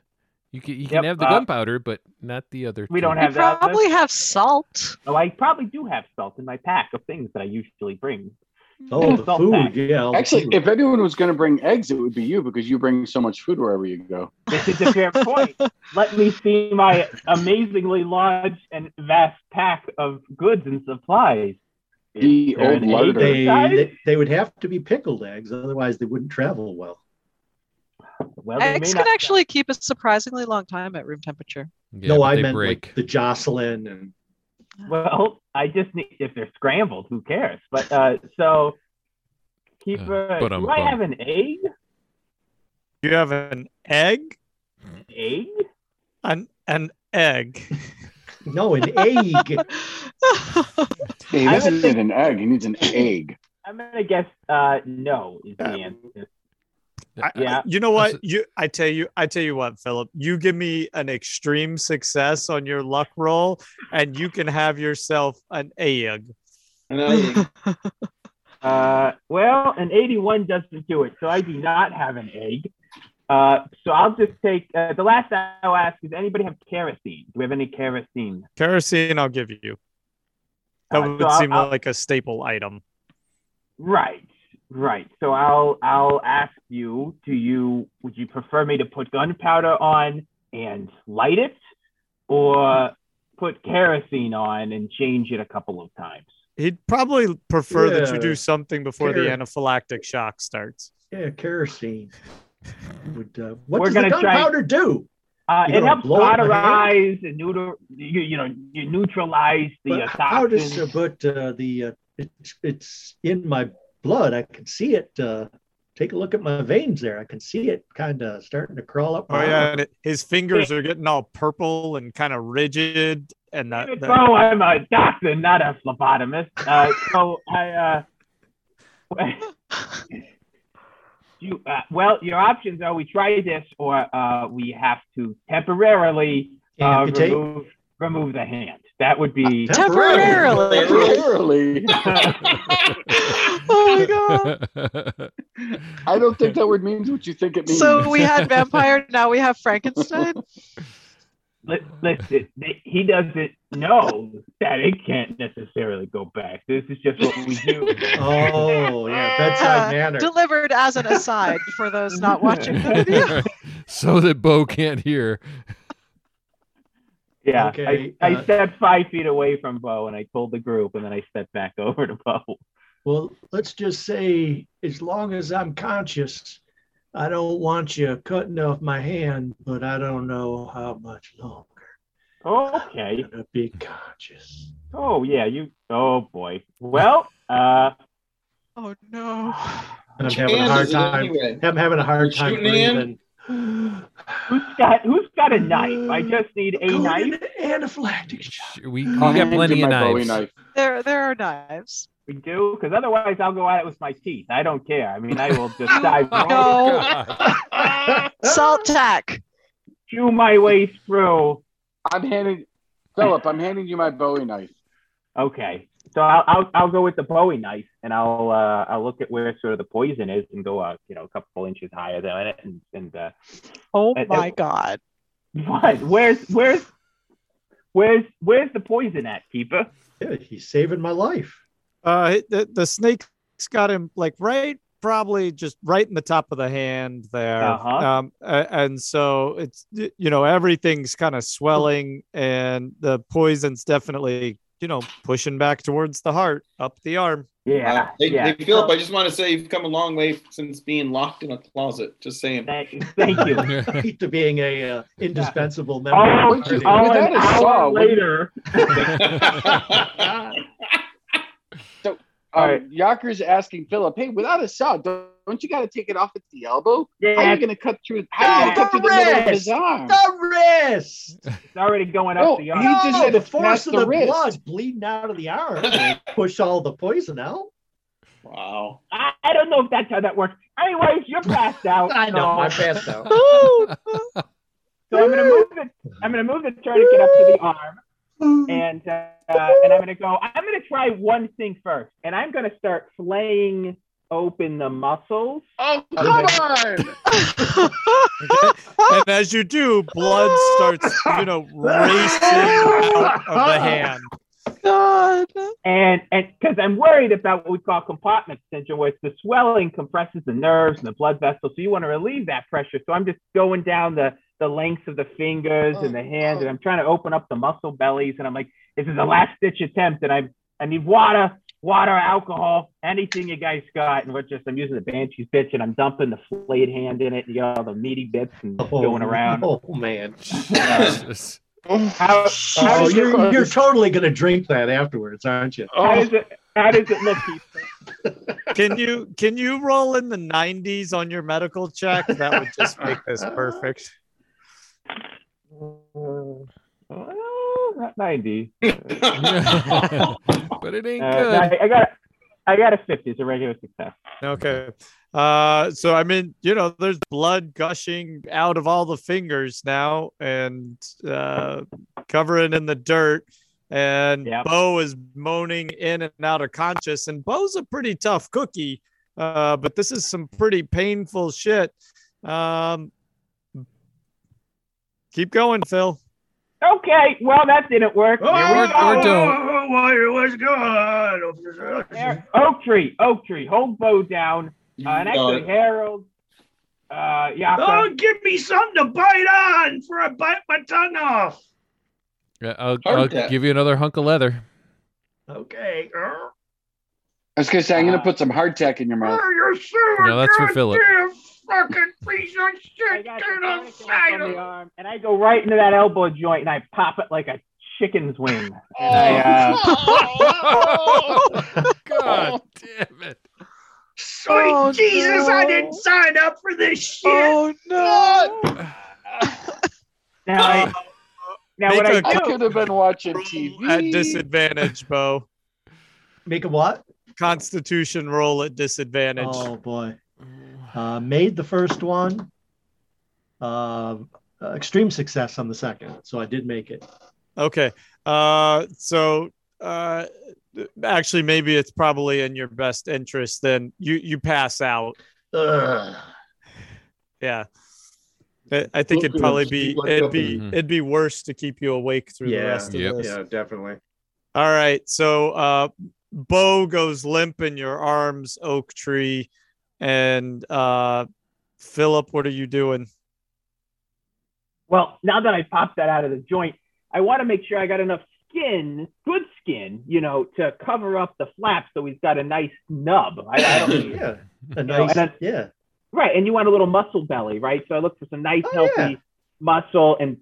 You can you can Yep, have the uh, gunpowder, but not the other. we two. don't You have that. probably have salt. Oh, I probably do have salt in my pack of things that I usually bring. Oh, the food, pack. yeah. Actually, food. if anyone was going to bring eggs, it would be you because you bring so much food wherever you go. This is a fair point. Let me see my amazingly large and vast pack of goods and supplies. The old an larder. they, they they would have to be pickled eggs, otherwise they wouldn't travel well. Well, they Eggs can not- actually keep a surprisingly long time at room temperature. Yeah, no, I meant break. like the Jocelyn and Well, I just need if they're scrambled, who cares? But uh, so keep. Uh, but, um, do I have an egg? You have an egg, An Egg? an an egg. no an egg. He I doesn't need an egg. He needs an egg. I'm gonna guess uh, no is the answer. I- Yeah. You know what? You I tell you, I tell you what, Philip. You give me an extreme success on your luck roll, and you can have yourself an egg. And I, Uh, well, an 81 doesn't do it, so I do not have an egg. Uh, so I'll just take uh, the last I'll ask is anybody have kerosene? Do we have any kerosene? Kerosene, I'll give you. That Uh, would so I'll- seem I'll- like a staple item. Right, right. So I'll I'll ask you, do you would you prefer me to put gunpowder on and light it, or put kerosene on and change it a couple of times? He'd probably prefer that you do something before the anaphylactic shock starts. Yeah, kerosene. Would, uh, what We're does the gonna try- gunpowder do? Uh, it helps blow up my cauterize and neuter, you, you know, you neutralize the But uh, how does uh, but uh, the uh, it's, it's in my blood. I can see it. Uh, take a look at my veins there. I can see it kind of starting to crawl up. Oh my yeah, and it- his fingers are getting all purple and kind of rigid, and that, that- Oh, I'm a doctor, not a phlebotomist. Uh, so I, uh, you, uh, well, your options are we try this or uh, we have to temporarily uh, remove remove the hand. That would be. Temporarily. Temporarily. my god. I don't think that word means what you think it means. So we had vampire, now we have Frankenstein. Listen, he doesn't know that it can't necessarily go back. This is just what we do. Oh yeah, bedside manner. Delivered as an aside for those not watching the video. so that Bo can't hear. Yeah, Okay, I, I uh, stepped five feet away from Bo and I told the group, and then I stepped back over to Bo. Well, let's just say, as long as I'm conscious, I don't want you cutting off my hand, but I don't know how much longer Okay. I'm gonna be conscious. Oh yeah, you. Oh boy. Well, uh, Oh no. And I'm having a hard time. Anyway. I'm having a hard time breathing. who's got who's got a knife? I just need a Going knife. into anaphylactic shock. We, we got plenty of my knives. knife. There there are knives. We do, because otherwise I'll go at it with my teeth. I don't care. I mean, I will just dive right No. God. Salt tack. chew my way through. I'm handing Philip. I'm handing you my Bowie knife. Okay. So I'll, I'll I'll go with the Bowie knife, and I'll uh, I'll look at where sort of the poison is, and go uh, you know a couple inches higher than it, and and uh, Oh Uh, my uh, god. what? Where's where's where's where's the poison at, keeper? Yeah, he's saving my life. Uh, the, the snake's got him like right, probably just right in the top of the hand there. Uh-huh. Um, and so it's you know everything's kind of swelling, and the poison's definitely you know pushing back towards the heart, up the arm. Yeah, Uh, hey, yeah. hey, Philip, I just want to say you've come a long way since being locked in a closet. Just saying. Thank, thank you. to being a uh, indispensable member. Oh, of the you- party. oh, without an a saw, hour wouldn't- later. Um, Alright. Yocker's asking Philip, hey, without a saw, don't, don't you got to take it off at the elbow? How are you going to cut through? How are you going to cut through the middle of his arm? The wrist. it's already going up No, the he arm. just No, the force of the the wrist. blood bleeding out of the arm. Push all the poison out. wow. I, I don't know if that's how that works. Anyways, you're passed out. I know. so- I passed out. So I'm gonna move the I'm gonna move the tourniquet up to the arm, and uh, and I'm gonna go. I'm gonna try one thing first, and I'm gonna start flaying open the muscles. Oh, come on! and as you do, blood starts you know racing out of the hand. God. And and because I'm worried about what we call compartment syndrome, where it's the swelling compresses the nerves and the blood vessels. So you want to relieve that pressure. So I'm just going down the the lengths of the fingers and the oh, hands, and oh. I'm trying to open up the muscle bellies. And I'm like, this is a last ditch attempt, and I I need water, water, alcohol, anything you guys got. And we're just I'm using the banshee's bitch, and I'm dumping the flayed hand in it, and you got all the meaty bits and oh, going around. Oh man. Jesus. How, Oh, how, does you're it, you're totally gonna drink that afterwards, aren't you? how Oh, does it how does it look, Can you can you roll in the 90s on your medical check? That would just make this perfect. Uh, well, not 90. but it ain't Uh, good. I, I got I got a 50. It's a regular success. Okay. Uh, so I mean, you know, there's blood gushing out of all the fingers now and uh, covering in the dirt. And Yep. Bo is moaning in and out of conscious. And Bo's a pretty tough cookie, uh, but this is some pretty painful shit. Um, keep going, Phil. Okay, well that didn't work. Oh, Here we Or- go. or don't. What's going There- Oak tree, oak tree, hold Bo down. Uh, and actually, Uh, Harold, uh, Yocker, give me something to bite on for I bite my tongue off. Yeah, I'll, I'll give you another hunk of leather. Okay. I was gonna say I'm gonna Uh, put some hardtack in your mouth. No, that's for Philip. I got the tourniquet on the arm, and I go right into that elbow joint, and I pop it like a chicken's wing. And I, uh, God damn it. Oh, Jesus, I didn't sign up for this shit. Oh no! now, I, now Make what I a- I do, I could have been watching TV. at disadvantage, Bo. Make a what? Constitution roll at disadvantage. Oh boy. Uh, made the first one. Uh, uh, extreme success on the second, so I did make it. Okay. Uh, so uh, actually, maybe it's probably in your best interest. Then you you pass out. Ugh. Yeah. I I think it'd probably be it'd a be baby. it'd be worse to keep you awake through the rest of Yep. this. Yeah, definitely. All right. So uh Bo goes limp in your arms, oak tree. And uh Philip, what are you doing? well, now that I popped that out of the joint, I want to make sure I got enough skin, good skin, you know, to cover up the flap so he's got a nice nub. I, I don't, yeah. A nice, and then- yeah. right, and you want a little muscle belly, right? So I look for some nice, Oh, healthy yeah. muscle and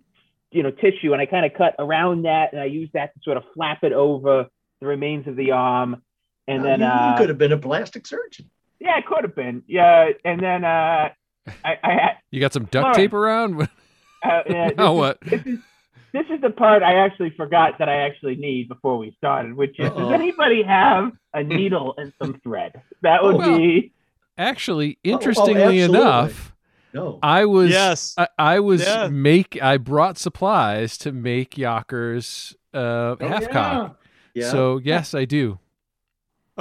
you know tissue, and I kind of cut around that, and I use that to sort of flap it over the remains of the arm, and Well, then you, you uh, could have been a plastic surgeon. Yeah, it could have been, yeah, and then uh, I, I had You got some duct All right. tape around? uh, yeah, now is- what? this is this is the part I actually forgot that I actually need before we started, which is Uh-oh. does anybody have a needle and some thread? That would Well, be Actually, oh, interestingly enough, No. I was Yes. I, I was Yeah. make I brought supplies to make Yockers uh Oh, half yeah. cock. yeah. So yes, I do.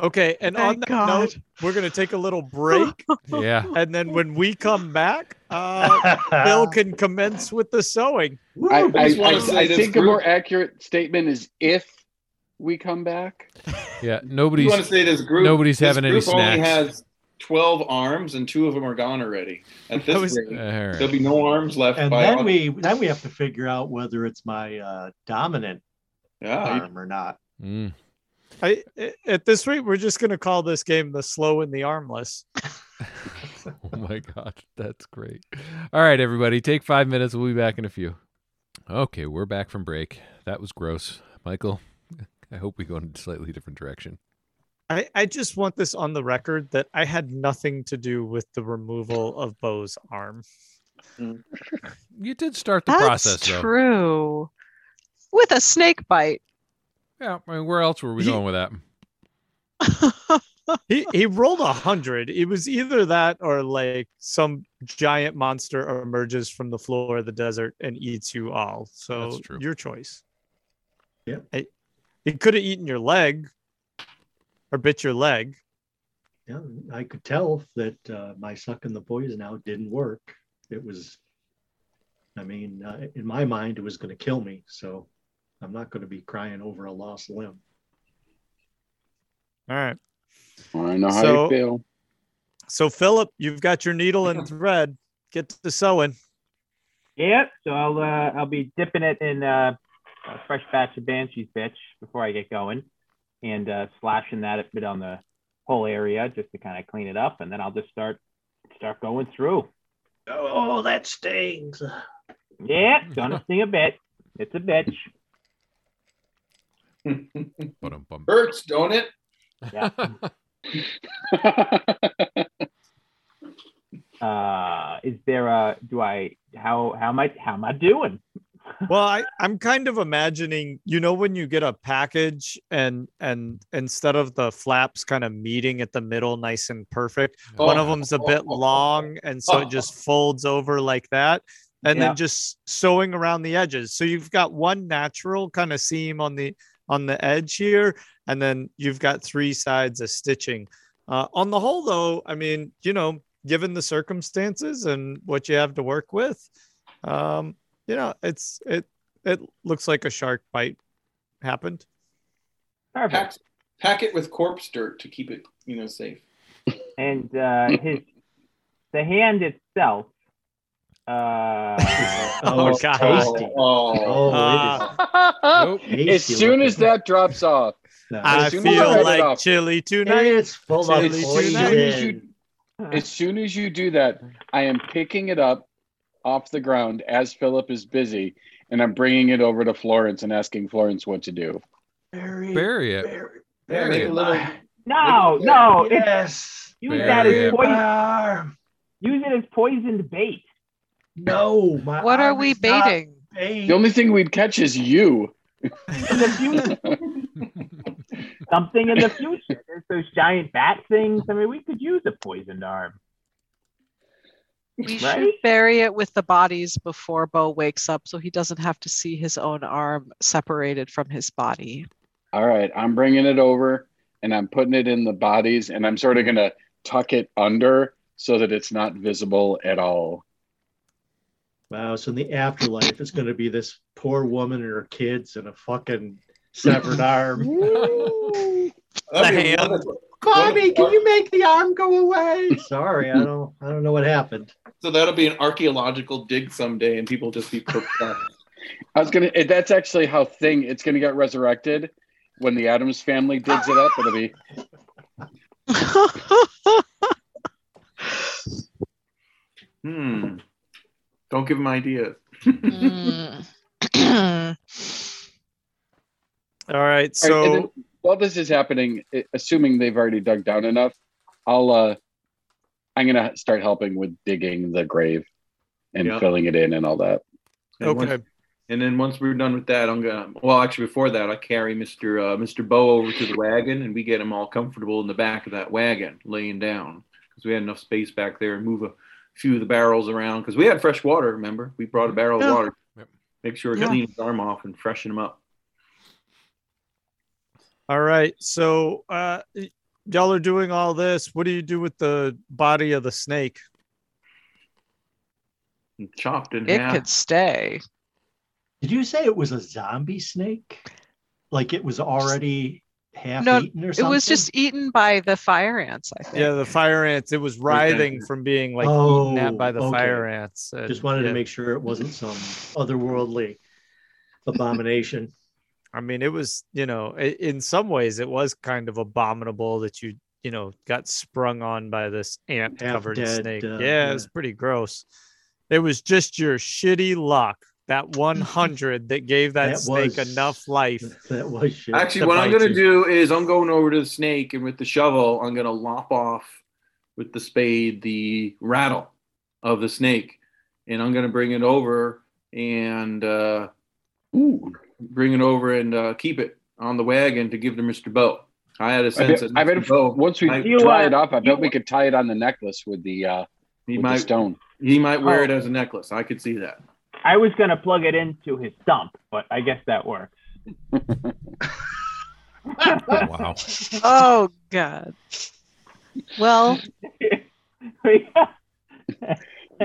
Okay, and on that God. note, we're gonna take a little break, Yeah. and then when we come back, uh, Bill can commence with the sewing. I, Woo! I, I, I this think a more accurate statement is if we come back. Yeah. You Nobody's want to say this group? nobody's this having any group only has twelve arms, and two of them are gone already. At this was- rate, All right. there'll be no arms left. and by then August. we then we have to figure out whether it's my uh, dominant yeah, arm or not. Mm. I, at this rate, we're just gonna call this game the slow and the armless. Oh my god, that's great. All right, everybody, take five minutes. We'll be back in a few. Okay, we're back from break. That was gross, Michael. I hope we go in a slightly different direction. I, I just want this on the record that I had nothing to do with the removal of Bo's arm. Mm. You did start the That's process, though. true. With a snake bite. Yeah, I mean, where else were we He- going with that? He he rolled a hundred. It was either that or like some giant monster emerges from the floor of the desert and eats you all. So That's true. your choice. Yeah. I, he could have eaten your leg or bit your leg. Yeah, I could tell that uh, my sucking the poison out didn't work. It was, I mean, uh, in my mind, it was going to kill me. So I'm not going to be crying over a lost limb. All right. I know how So- you feel. So Philip, you've got your needle and thread. Get to sewing. yeah. So I'll uh, I'll be dipping it in uh, a fresh batch of Banshee's bitch before I get going, and uh, slashing that a bit on the whole area just to kind of clean it up, and then I'll just start start going through. Oh, that stings. Yeah, gonna sting a bit. It's a bitch. Ba-dum-bum. hurts, don't it? Yeah. uh, is there a do I how how am I how am I doing? Well, I, I'm kind of imagining, you know, when you get a package and and instead of the flaps kind of meeting at the middle, nice and perfect, one of them's a bit long, and so it just folds over like that, and Yeah. then just sewing around the edges. So you've got one natural kind of seam on the on the edge here, and then you've got three sides of stitching. Uh, on the whole, though, I mean, you know, given the circumstances and what you have to work with, um, you know, it's it it looks like a shark bite happened. Pack, pack it with corpse dirt to keep it, you know, safe. And uh, his the hand itself. Uh, Oh, Oh, God. tasty. Oh, Oh, Ah. Nope. as soon as that drops off, No. I As soon as I feel like off- chili tonight. it's full of as soon as you as soon as you do that, I am picking it up off the ground as Philip is busy, and I'm bringing it over to Florence and asking Florence what to do. Bury, Bury it. bury, Bury bury it. it. my- No, no, it's, Yes. use Bury that as it. poison. Use it as poisoned bait. No, my What are we is not baiting? Bait. The only thing we'd catch is you. In the future, something in the future. There's those giant bat things. I mean, we could use a poisoned arm. We should bury it with the bodies before Bo wakes up so he doesn't have to see his own arm separated from his body. All right, I'm bringing it over and I'm putting it in the bodies and I'm sort of going to tuck it under so that it's not visible at all. Wow. So in the afterlife, it's going to be this poor woman and her kids and a fucking severed arm. The That'd hand. wonderful. Bobby, can you make the arm go away? Sorry, I don't. I don't know what happened. So that'll be an archaeological dig someday, and people just be perplexed. I was going to, that's actually how Thing, it's going to get resurrected when the Addams family digs it up. It'll be, hmm. Don't give them ideas. Mm. All right. All right, then So while this is happening, assuming they've already dug down enough, I'll, uh, I'm going to start helping with digging the grave and Yeah. filling it in and all that. And once- okay. And then once we're done with that, I'm gonna. Well, actually, before that, I carry Mister uh, Mister Bo over to the wagon, and we get him all comfortable in the back of that wagon, laying down, because we had enough space back there, and move a few of the barrels around, because we had fresh water. Remember, we brought a barrel Yeah. of water. Yep. Make sure it Yeah. clean his arm off and freshen him up. All right. So uh, y'all are doing all this. What do you do with the body of the snake? Chopped in it half. could stay. Did you say it was a zombie snake? Like it was already half No, eaten or It was just eaten by the fire ants, I think. Yeah, the fire ants. It was writhing from being like eaten at by the Oh, okay. fire ants. and- Just wanted yeah. to make sure it wasn't some otherworldly abomination. I mean, it was, you know, i- in some ways, it was kind of abominable that you, you know, got sprung on by this ant covered snake. uh, yeah, it was pretty gross. It was just your shitty luck, that 100 that gave that, That snake was- enough life. That was shit. Actually, what I'm gonna do is I'm going over to the snake, and with the shovel, I'm gonna lop off with the spade the rattle of the snake, and I'm gonna bring it over and uh, Ooh. bring it over and uh, keep it on the wagon to give to Mr. Bo. I had a I sense bet, that I bet if, Bo, once we I- You, dry uh, it off, I you- bet we could tie it on the necklace with the uh, he with the stone. he might wear it Oh. as a necklace. I could see that. I was gonna plug it into his stump, but I guess that works. Wow. Oh God. Well, we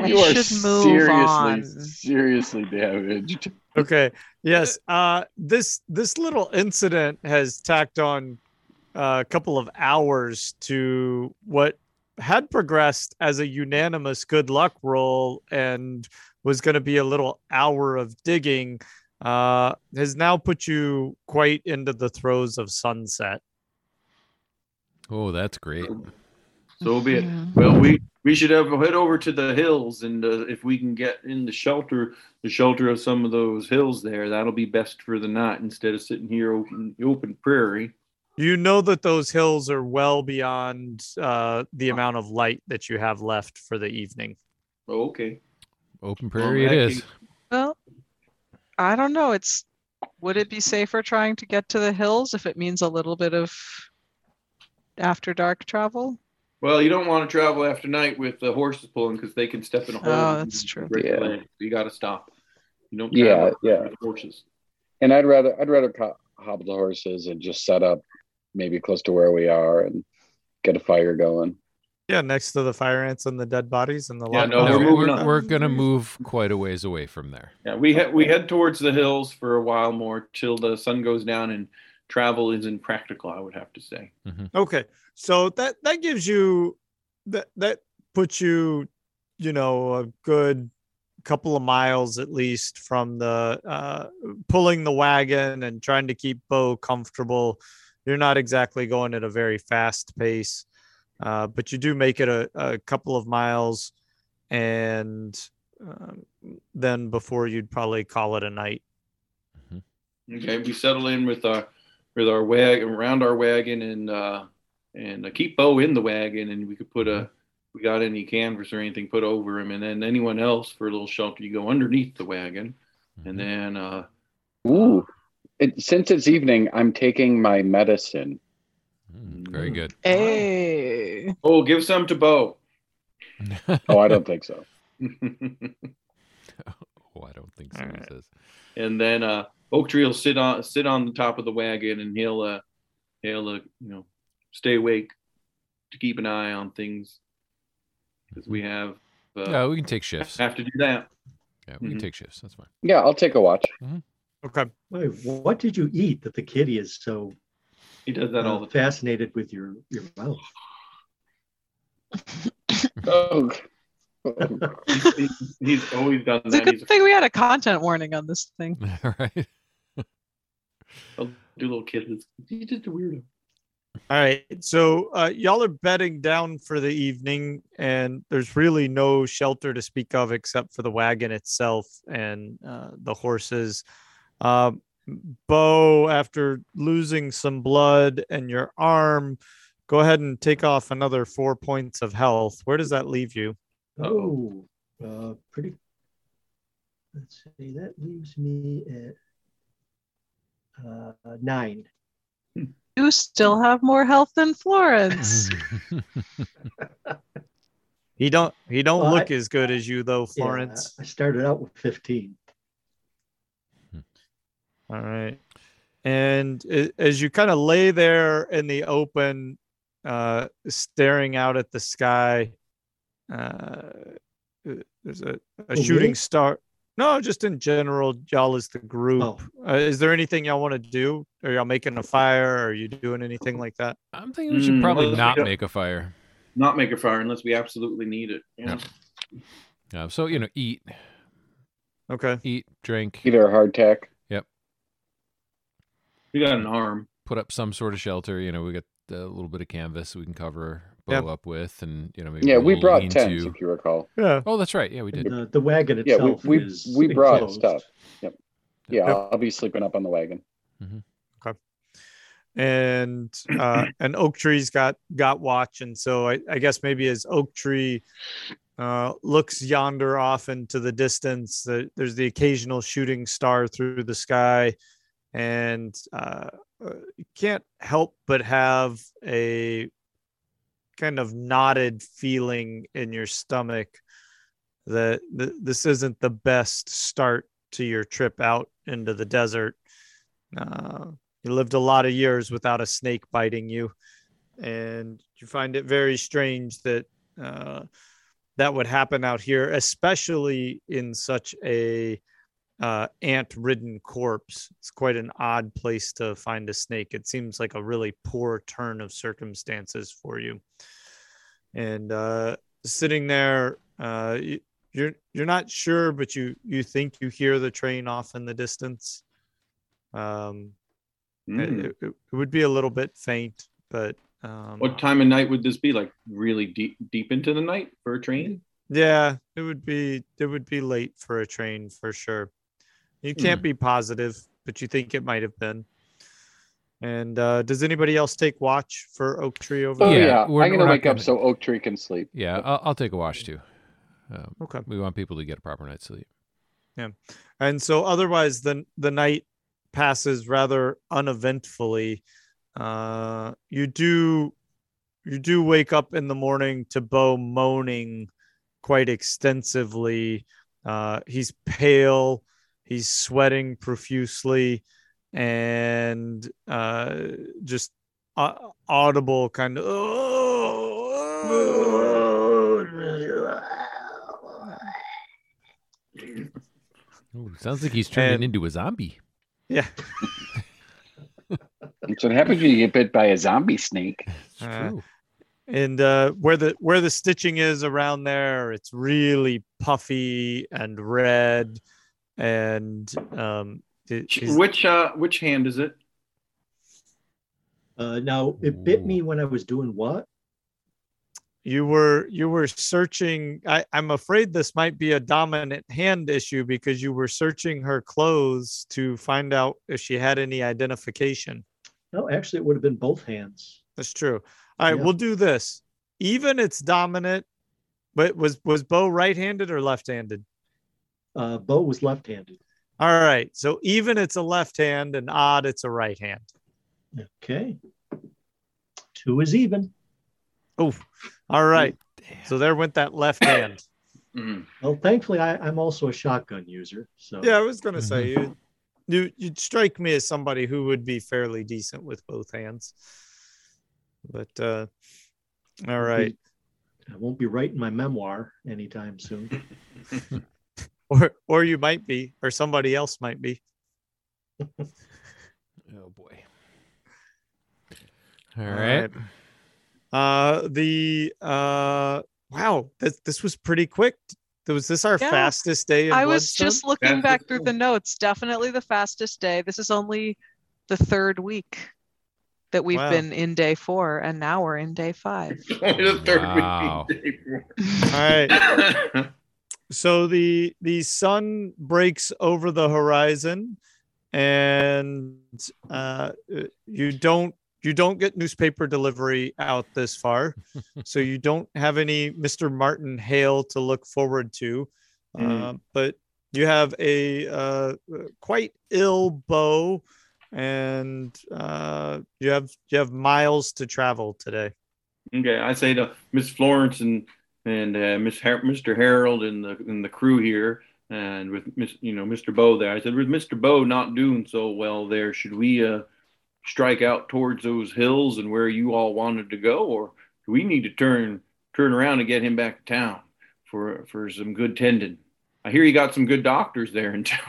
you are should move seriously, on. seriously damaged. Okay. Yes. Uh, this this little incident has tacked on uh, a couple of hours to what had progressed as a unanimous good luck roll and was going to be a little hour of digging. Uh, has now put you quite into the throes of sunset. Oh, that's great. So be it. Well, we we should have head over to the hills, and uh, if we can get in the shelter, the shelter of some of those hills there, that'll be best for the night instead of sitting here open open prairie. You know that those hills are well beyond uh, the amount of light that you have left for the evening. Oh, okay. Open prairie it that is. case- Well, I don't know. It's would it be safer trying to get to the hills if it means a little bit of after dark travel? Well, you don't want to travel after night with the horses pulling because they can step in a hole. Oh, that's true. Yeah. leg. You got to stop. You don't. Yeah, yeah. with horses. And I'd rather I'd rather co- hobble the horses and just set up maybe close to where we are and get a fire going. Yeah, next to the fire ants and the dead bodies and the Yeah, no, No, we're we're, moving we're, we're gonna move quite a ways away from there. Yeah, we head we head towards the hills for a while more till the sun goes down and travel isn't practical. I would have to say. Okay, so that that gives you that that puts you, you know, a good couple of miles at least from the uh, pulling the wagon and trying to keep Bo comfortable you're not exactly going at a very fast pace, uh, but you do make it a, a couple of miles, and um, then before you'd probably call it a night. Okay, we settle in with our with our wagon around our wagon and uh and uh, keep Bo in the wagon and we could put a we got any canvas or anything put over him and then anyone else for a little shelter you go underneath the wagon and then uh Ooh. It, since it's evening, I'm taking my medicine. Mm, very good. Hey. oh give some to Bo. Oh, I don't think so. oh, I don't think so. All he right. says. and then uh Oak Tree will sit on sit on the top of the wagon and he'll uh he'll uh, you know stay awake to keep an eye on things because we have uh, Yeah, we can take shifts. have to do that. Yeah, we can Mhm. take shifts. That's fine. Yeah, I'll take a watch. Okay. Wait, what did you eat that the kitty is so He does that all the time. fascinated with your your mouth? Oh, He's, he's- he's always done It's a that. He's good thing we had a content warning on this thing. right. a do little kid. He's just a weirdo. All right. So uh, y'all are bedding down for the evening, and there's really no shelter to speak of except for the wagon itself and uh, the horses. Um, Bo, after losing some blood and your arm, go ahead and take off another four points of health. Where does that leave you? Oh, uh, pretty. Let's see. That leaves me at uh, nine. You still have more health than Florence. He don't. He don't Well, look I- as good as you though, Yeah, Florence. I started out with fifteen. All right. And as you kind of lay there in the open, uh, staring out at the sky, uh, there's a, a Oh, shooting really? star. No, just in general, y'all is the group. Oh. Uh, is there anything y'all want to do? Are y'all making a fire? Are you doing anything like that? I'm thinking we should Mm, probably well, we not make a fire. Not make a fire unless we absolutely need it. you know? Uh, so you know, eat, Okay. eat, drink, either a hardtack. We got an arm. put up some sort of shelter. You know, we got a little bit of canvas we can cover Bo Yep. up with, and you know, maybe Yeah, we brought lean-to. tents, if you recall. Yeah. Oh, that's right. Yeah, we did. The, the wagon Yeah, we itself we, is we brought enclosed. stuff. Yep. Yeah, Yep. I'll be sleeping up on the wagon. Okay. and uh and oak tree's got got watch and so i, I guess maybe as oak tree uh looks yonder off into the distance the, there's the occasional shooting star through the sky and uh uh, you can't help but have a kind of knotted feeling in your stomach that th- this isn't the best start to your trip out into the desert. Uh, you lived a lot of years without a snake biting you, and you find it very strange that uh, that would happen out here, especially in such a uh, ant-ridden corpse. It's quite an odd place to find a snake. It seems like a really poor turn of circumstances for you. And uh, sitting there, uh, you, you're you're not sure, but you you think you hear the train off in the distance. Um, Mm. it, it, it would be a little bit faint, but um, What time of night would this be? Like really deep deep into the night for a train? yeah, it would be it would be late for a train for sure. You can't Hmm. be positive, but you think it might have been. And uh, does anybody else take watch for Oak Tree over Oh Yeah, there? yeah, we're- I'm gonna wake up gonna- so Oak Tree can sleep. Yeah, I'll, I'll take a watch too. Um, Okay. we want people to get a proper night's sleep. Yeah, and so otherwise the the night passes rather uneventfully. Uh, you do you do wake up in the morning to Bo moaning quite extensively. Uh, he's pale, he's sweating profusely, and uh, just uh, audible kind of. Ooh, sounds like he's turning And- into a zombie. Yeah. That's what happens when you get bit by a zombie snake. It's Uh, true. and uh, where the where the stitching is around there, it's really puffy and red, and um, it- Which uh which hand is it? Uh, now it bit me when I was doing what? You were you were searching. I, I'm afraid this might be a dominant hand issue because you were searching her clothes to find out if she had any identification. No, actually, it would have been both hands. That's true. All right, Yeah. we'll do this. Even it's dominant, but was was Bo right-handed or left-handed? Uh, Bo was left-handed. All right. So even it's a left hand and odd it's a right hand. Okay. Two is even. Oh, all right. So there went that left hand. Mhm. Well, thankfully, I, I'm also a shotgun user. So Yeah, I was gonna say you you you'd strike me as somebody who would be fairly decent with both hands. But uh all right. I won't be writing my memoir anytime soon. Or or you might be, or somebody else might be. Oh boy. All right. Uh the uh wow, this this was pretty quick. Was this our Yeah. fastest day in I was just looking Fastest back through the notes. Definitely the fastest day. This is only the third week that we've Wow. been in day four, and now we're in day five. Only the third Wow. week. all right. So the the sun breaks over the horizon and uh, you don't you don't get newspaper delivery out this far. So you don't have any mr martin hale to look forward to. Uh, but you have a uh, quite ill Bo and uh, you have you have miles to travel today. Okay, I say to Miss Florence and and uh, Miss Mr. Harold and the and the crew here, and with Miss you know Mr. Bo there. I said with Mr. Bo not doing so well there, should we uh strike out towards those hills and where you all wanted to go, or do we need to turn turn around and get him back to town for for some good tending? I hear you got some good doctors there in town.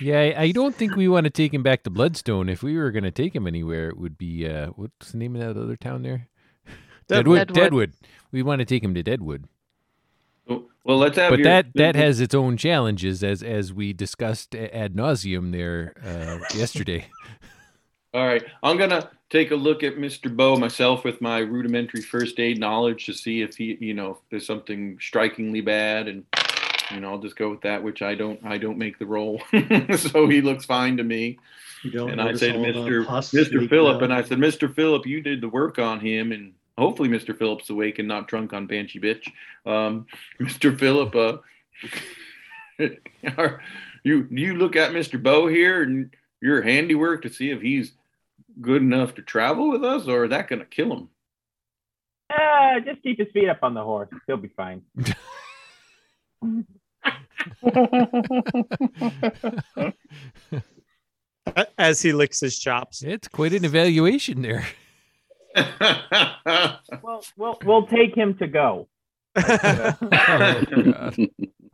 Yeah, I, I don't think we want to take him back to Bloodstone. If we were going to take him anywhere, it would be uh, what's the name of that other town there? Deadwood. Deadwood. Deadwood. We want to take him to Deadwood, well, let's have. but your- that that has its own challenges, as as we discussed a- ad nauseum there uh, yesterday. All right, I'm gonna take a look at Mr. Bo myself with my rudimentary first aid knowledge to see if he, you know, if there's something strikingly bad, and you know, I'll just go with that. Which I don't, I don't make the roll, so he looks fine to me. You don't And I say to Mr. Mr. leaking Phillip, and I said, Mr. Phillip, you did the work on him, and hopefully Mr. Phillip's awake and not drunk on Banshee Bitch. Um, Mr. Phillip, uh, are- you you look at Mr. Bo here and your handiwork to see if he's good enough to travel with us, or is that gonna kill him? Uh, just keep his feet up on the horse. He'll be fine. As he licks his chops It's quite an evaluation there. Well, we'll we'll take him to go. Oh, God.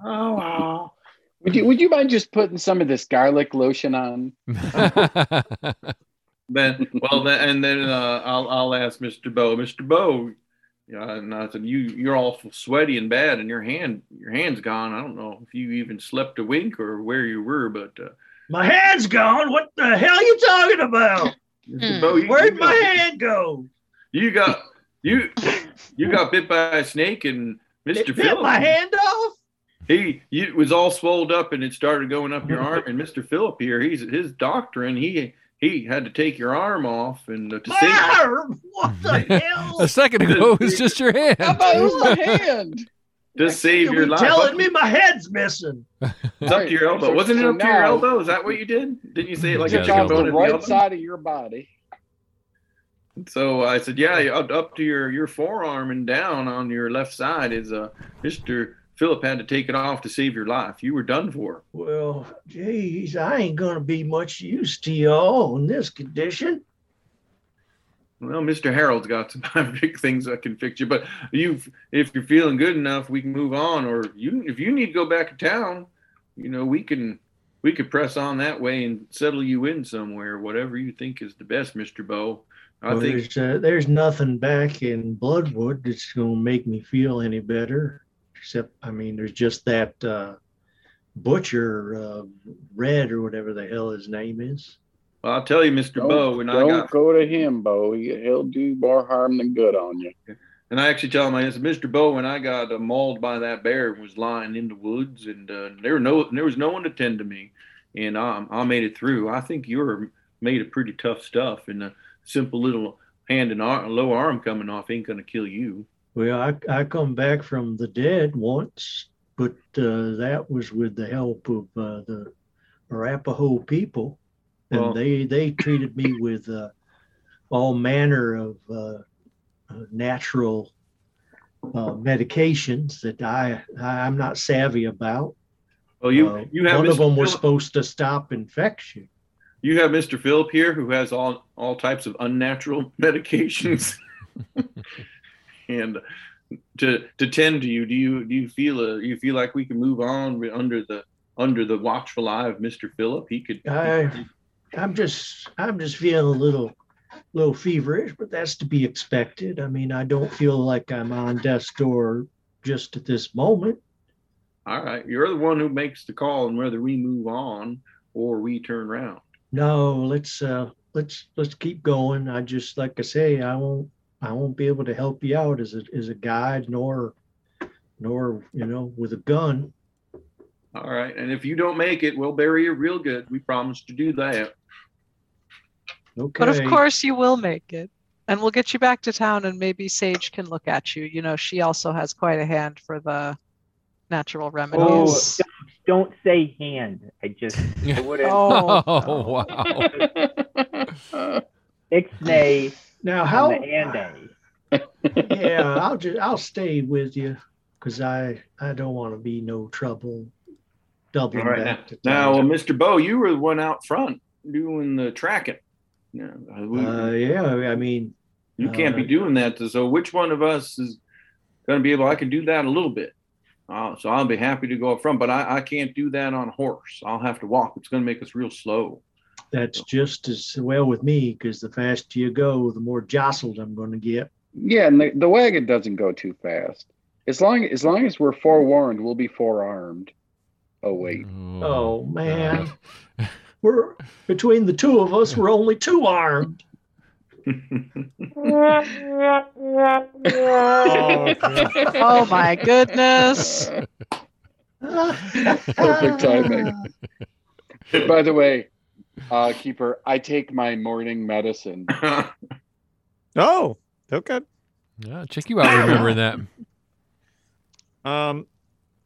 Oh wow. Would you would you mind just putting some of this garlic lotion on? then well then and then uh, I'll I'll ask Mr. Bo, Mr. Bo, yeah, and I said you you're all sweaty and bad, and your hand your hand's gone. I don't know if you even slept a wink or where you were, but uh, My hand's gone. What the hell are you talking about? Mr. Hmm. Bo, you, Where'd you my got, hand go? you got you you got bit by a snake, and Mr. It bit Phillip my hand off. he you, it was all swelled up and it started going up your arm. And Mr. Phillip here, he's his doctrine. He he had to take your arm off and uh, to save. My arm. What the hell? a second ago, it was just your hand. How about it was my hand? To save your life. telling me my head's missing. It's up to your elbow. So- Wasn't it so up to your elbow? Is that what you did? Didn't you say it like Yeah, a Took it's off chicken the bone at the right elbow? side of your body. So I said, yeah, up, up to your, your forearm and down on your left side is uh, Mr. Philip had to take it off to save your life. You were done for. Well, geez, I ain't gonna be much use to y'all in this condition. Well, Mr. Harold's got some big things that can fix you, but you, if you're feeling good enough, we can move on. Or you, if you need to go back to town, you know, we can, we could press on that way and settle you in somewhere, whatever you think is the best, Mr. Bo. I Well, think there's, uh, there's nothing back in Bloodwood that's gonna make me feel any better. Except, I mean, there's just that uh, butcher, uh, Red or whatever the hell his name is. Well, I'll tell you, Mister Don't, Bo, when I don't got go to him, Bo. He- He'll do more harm than good on you. And I actually tell him, I said, Mr. Bo, when I got uh, mauled by that bear and was lying in the woods, and uh, there were no, there was no one to tend to me, and I, I made it through. I think you're made of pretty tough stuff, and a simple little hand and arm, low arm coming off ain't gonna kill you. Well, I, I come back from the dead once, but uh, that was with the help of uh, the Arapaho people, and Well- they they treated me with uh, all manner of uh, uh, natural uh, medications that I I'm not savvy about. Well, you Uh, you have one of Mr. them was supposed to stop infection. you have Mr. Phillip here who has all all types of unnatural medications, and to to tend to you. Do you do you feel uh, you feel like we can move on under the under the watchful eye of Mr. Phillip? He could. I I'm just I'm just feeling a little little feverish, but that's to be expected. I mean, I don't feel like I'm on death's door just at this moment. All right, you're the one who makes the call on whether we move on or we turn around. No, let's uh let's let's keep going. I just like I say, I won't I won't be able to help you out as a as a guide nor nor you know with a gun. All right, and if you don't make it, we'll bury you real good. We promise to do that. Okay. But of course, you will make it. And we'll get you back to town, and maybe Sage can look at you. You know, she also has quite a hand for the natural remedies. Oh, Don't say hand. I just I wouldn't. Oh. Oh, wow. Ixnay now how the ande. yeah, I'll just I'll stay with you because I I don't want to be no trouble doubling All right, back to Now, uh, town. Mr. Bo, you were the one out front doing the tracking. Yeah, uh, Uh, yeah, I mean, you can't be uh, doing that. So, which one of us is going to be able? I can do that a little bit. Uh, so I'll be happy to go up front, but I, I can't do that on horse. I'll have to walk. It's going to make us real slow. that's just as well with me because the faster you go, the more jostled I'm going to get. Yeah, and the, the wagon doesn't go too fast. As long as long as we're forewarned, we'll be forearmed. Oh wait. Oh man, we're between the two of us, we're only two armed. Oh, Oh my goodness. Perfect timing. By the way, uh, keeper, I take my morning medicine. Oh, okay. Yeah, check you out remembering that. Um,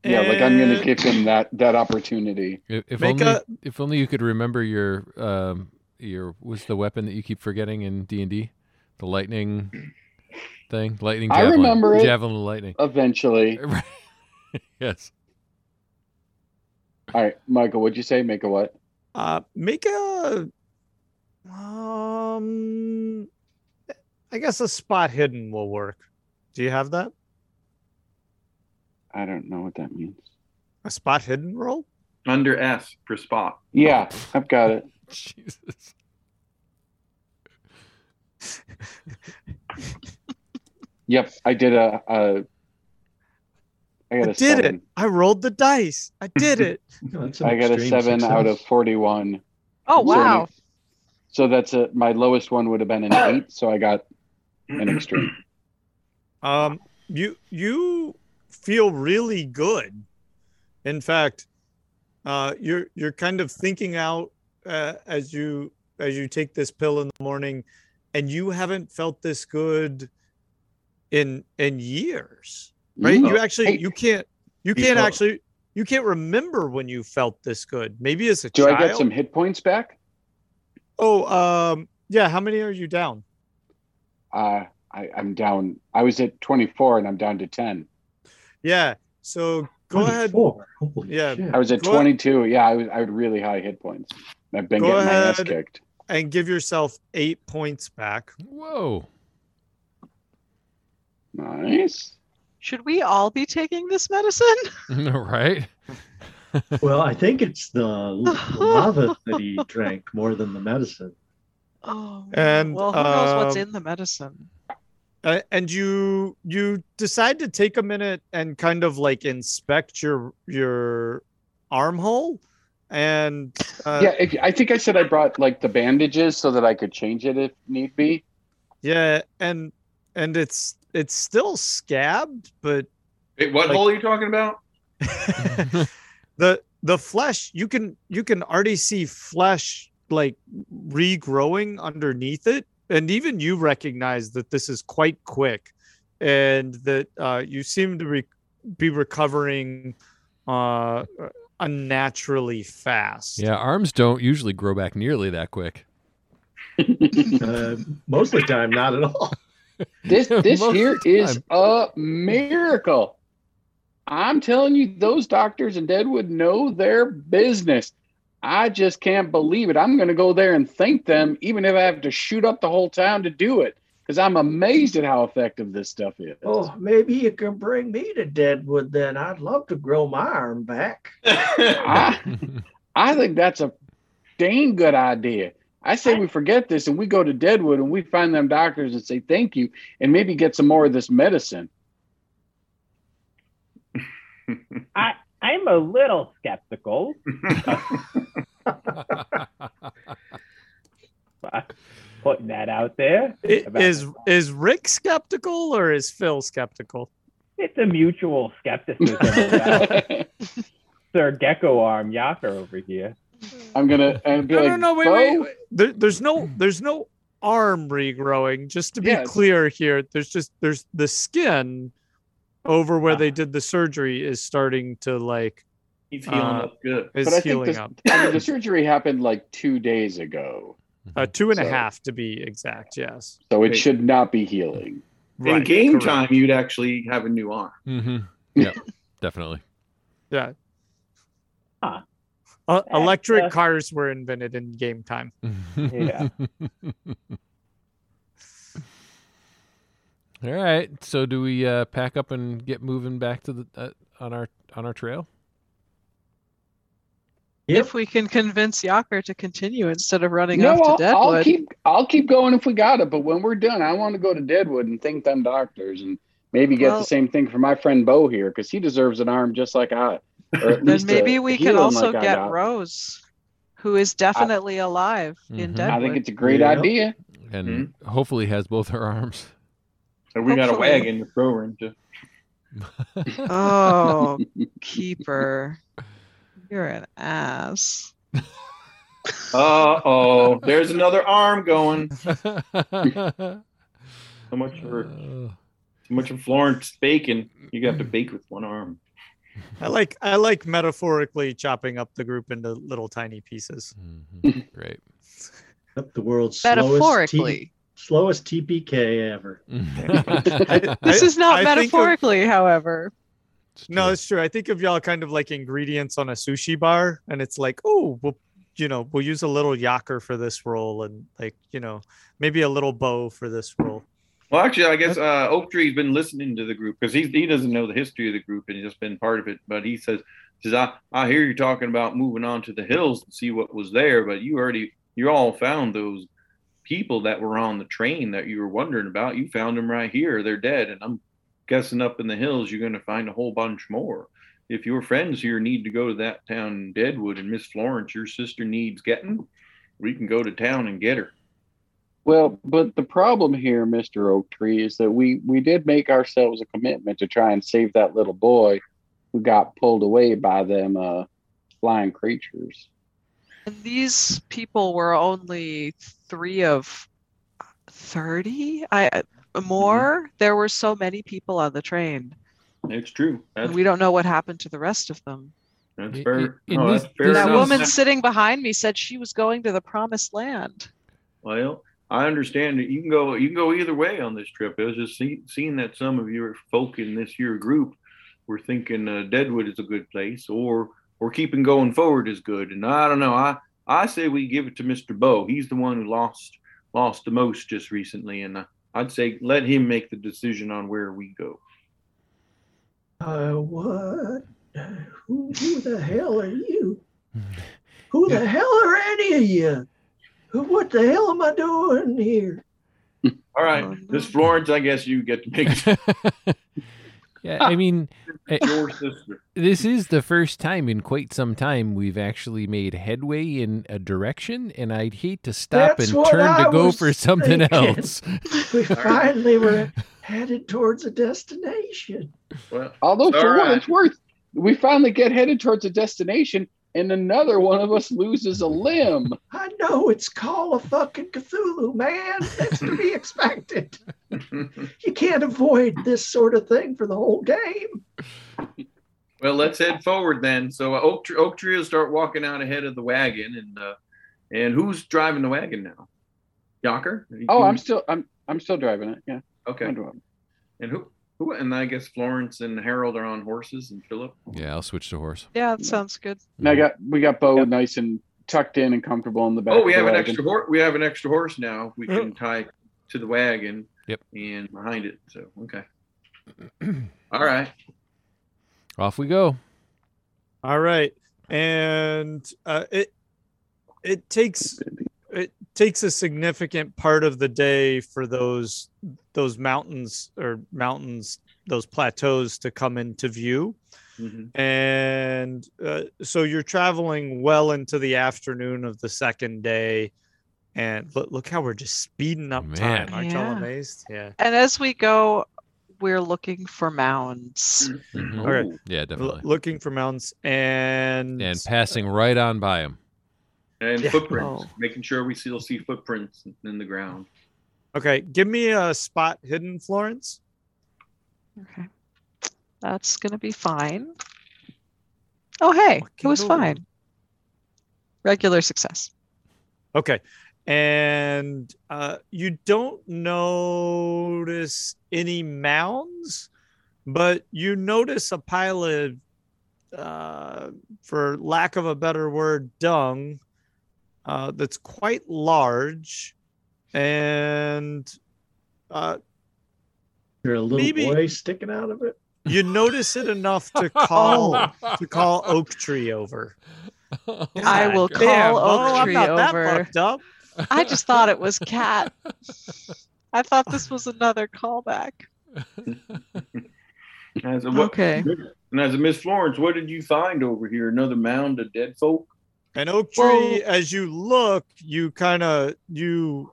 Yeah, like I'm gonna give him that that opportunity. If, if Make only a- if only you could remember your um your what's the weapon that you keep forgetting in D and D? The lightning thing, lightning. Javelin, I remember it. Javelin of lightning. Eventually. Yes. All right, Michael, what'd you say? Make a what? Uh, make a um, I guess a spot hidden will work. Do you have that? I don't know what that means. A spot hidden roll? Under S for spot. Yeah, I've got it. Jesus. Yep, I did a. a I got I a did seven. it. I rolled the dice. I did it. That's an I got a extreme seven out of forty-one. Oh So wow. So that's a my lowest one would have been an eight. So I got an extreme. Um, you you feel really good. In fact, uh, you're you're kind of thinking out uh, as you as you take this pill in the morning, and you haven't felt this good in in years, right? You actually you can't you can't actually you can't remember when you felt this good. Maybe as a Do child. I get some hit points back? Oh, um, yeah. How many are you down? Uh, I, I'm down. I was at 24 and I'm down to 10. Yeah. So go ahead. Holy Yeah. shit. I was at Go ahead. 22. Yeah, I was. I had really high hit points. I've been Go getting my ass kicked. and give yourself eight points back. Whoa. Nice. Should we all be taking this medicine? right? Well, I think it's the, the lava that he drank more than the medicine. Oh. And, well, who knows what's um, in the medicine? Uh, and you you decide to take a minute and kind of like inspect your your armhole and uh, yeah, if, I think I said I brought like the bandages so that I could change it if need be. yeah, and and it's it's still scabbed, but Wait, what Like- hole are you talking about? the the flesh you can you can already see flesh like regrowing underneath it and even you recognize that this is quite quick and that uh, you seem to re- be recovering uh, unnaturally fast Yeah, arms don't usually grow back nearly that quick. Uh, most of the time, not at all. This this Most here of the is a miracle. I'm telling you, those doctors in Deadwood know their business. I just can't believe it. I'm going to go there and thank them, even if I have to shoot up the whole town to do it, because I'm amazed at how effective this stuff is. Oh, maybe you can bring me to Deadwood then. I'd love to grow my arm back. I, I think that's a dang good idea. I say we forget this and we go to Deadwood and we find them doctors and say thank you and maybe get some more of this medicine. I I'm a little skeptical. Putting that out there. I- about- is is rick skeptical or is phil skeptical It's a mutual skepticism about Sir Gecko Arm Yocker over here. I'm gonna and be no like, no no wait "Bo, wait, wait. There, there's no there's no arm regrowing just to be Yeah, clear here there's just there's the skin over where they did the surgery is starting to like He's healing Uh, up good. is But I think healing this, up I mean, the surgery happened like two days ago, uh, two and a half to be exact yes so it Wait. should not be healing. In game correct. time, you'd actually have a new arm. Mm-hmm. Yeah, definitely. yeah Huh. Uh, Uh, electric uh, cars were invented in game time Yeah. All right. So do we uh, pack up and get moving back to the uh, on our on our trail? Yep. If we can convince Yocker to continue instead of running No, off to I'll, Deadwood. I'll keep I'll keep going if we got it. But when we're done, I want to go to Deadwood and thank them doctors and maybe get Well- the same thing for my friend Bo here because he deserves an arm just like I. Or at then least a- maybe a we can also like get. Rose, who is definitely alive in Mhm. Deadwood. I think it's a great Yeah. idea. And hopefully has both her arms. So we got a Hopefully. wagon to throw her into. Oh, keeper. You're an ass. Uh oh, there's another arm going. So much for Uh, so much for Florence bacon. You got to bake with one arm. i like i like metaphorically chopping up the group into little tiny pieces mhm. Great. Yep, the world's slowest, Metaphorically. T- slowest TPK ever. This is not I think of- metaphorically, however. No, it's true. I think of y'all kind of like ingredients on a sushi bar, and it's like, oh, we'll, you know, we'll use a little Yocker for this roll, and like, you know, maybe a little Bo for this roll. Well, actually, I guess uh, Oak Tree's been listening to the group because he he doesn't know the history of the group and he's just been part of it. But he says, says I I hear you talking about moving on to the hills to see what was there, but you already you all found those people that were on the train that you were wondering about. You found them right here. They're dead, and I'm guessing up in the hills you're going to find a whole bunch more. If your friends here need to go to that town Deadwood and Miss Florence, your sister needs getting, we can go to town and get her. Well, but the problem here, Mr. Oak Tree, is that we we did make ourselves a commitment to try and save that little boy who got pulled away by them uh, flying creatures. And these people were only three of 30? I more. There were so many people on the train. It's true. That's, And we don't know what happened to the rest of them. that's I- fair. I- in No, this- that's fair this That is- enough. woman sitting behind me said she was going to the promised land. Well, I understand that you can go you can go either way on this trip. I was just see, seeing that some of your folk in this here group were thinking uh, Deadwood is a good place, or or keeping going forward is good. And I don't know. I I say we give it to Mister Bo. He's the one who lost lost the most just recently, and uh, I'd say let him make the decision on where we go. Uh, what? Who, who the hell are you? Who the hell are any of you? Who, what the hell am I doing here? All right, Oh, Miss. Florence, I guess you get to make. yeah, I mean, Your sister. this is the first time in quite some time we've actually made headway in a direction, and I'd hate to stop That's and turn I to go for something thinking. else. We finally were headed towards a destination. Well, Although, for All what it's worth, we finally get headed towards a destination, and another one of us loses a limb. I know it's Call of fucking Cthulhu, man. That's to be expected. You can't avoid this sort of thing for the whole game. well, let's head forward then. So uh, Oak, Tree, Oak Tree will start walking out ahead of the wagon, and uh, and who's driving the wagon now? Yocker? Oh, I'm still, I'm, I'm still driving it. Yeah. okay. And who? Who? And I guess Florence and Harold are on horses, and Philip. Yeah, I'll switch to horse. Yeah, that sounds good. And I got, we got Bo nice and tucked in and comfortable in the back. Oh, we have an wagon. extra horse. We have an extra horse now. We can tie to the wagon. Yep. And behind it. So okay. All right. Off we go. All right, and uh, it it takes it takes a significant part of the day for those those mountains or mountains those plateaus to come into view Mhm. and uh, so you're traveling well into the afternoon of the second day and look, look how we're just speeding up time Man. aren't y'all amazed yeah And as we go, we're looking for mounds. Mhm. Okay. Ooh. Yeah, L- definitely. looking for mountains and And passing right on by him. And Yeah. footprints. Oh. Making sure we still see footprints in the ground. okay give me a spot hidden florence Okay. That's going to be fine. Oh, hey, it was fine. Regular success. Okay. And uh, you don't notice any mounds, but you notice a pile of, uh, for lack of a better word, dung uh, that's quite large. And uh, There a little Maybe- boy sticking out of it. you notice it enough to call to call Oak Tree over. I will God damn, call Bo, Oak I'm Tree not that over. fucked up. I just thought it was cat. I thought this was another callback. As a, what, Okay. And as a Miss Florence, what did you find over here? Another mound of dead folk? An oak tree, Well- as you look, you kind of you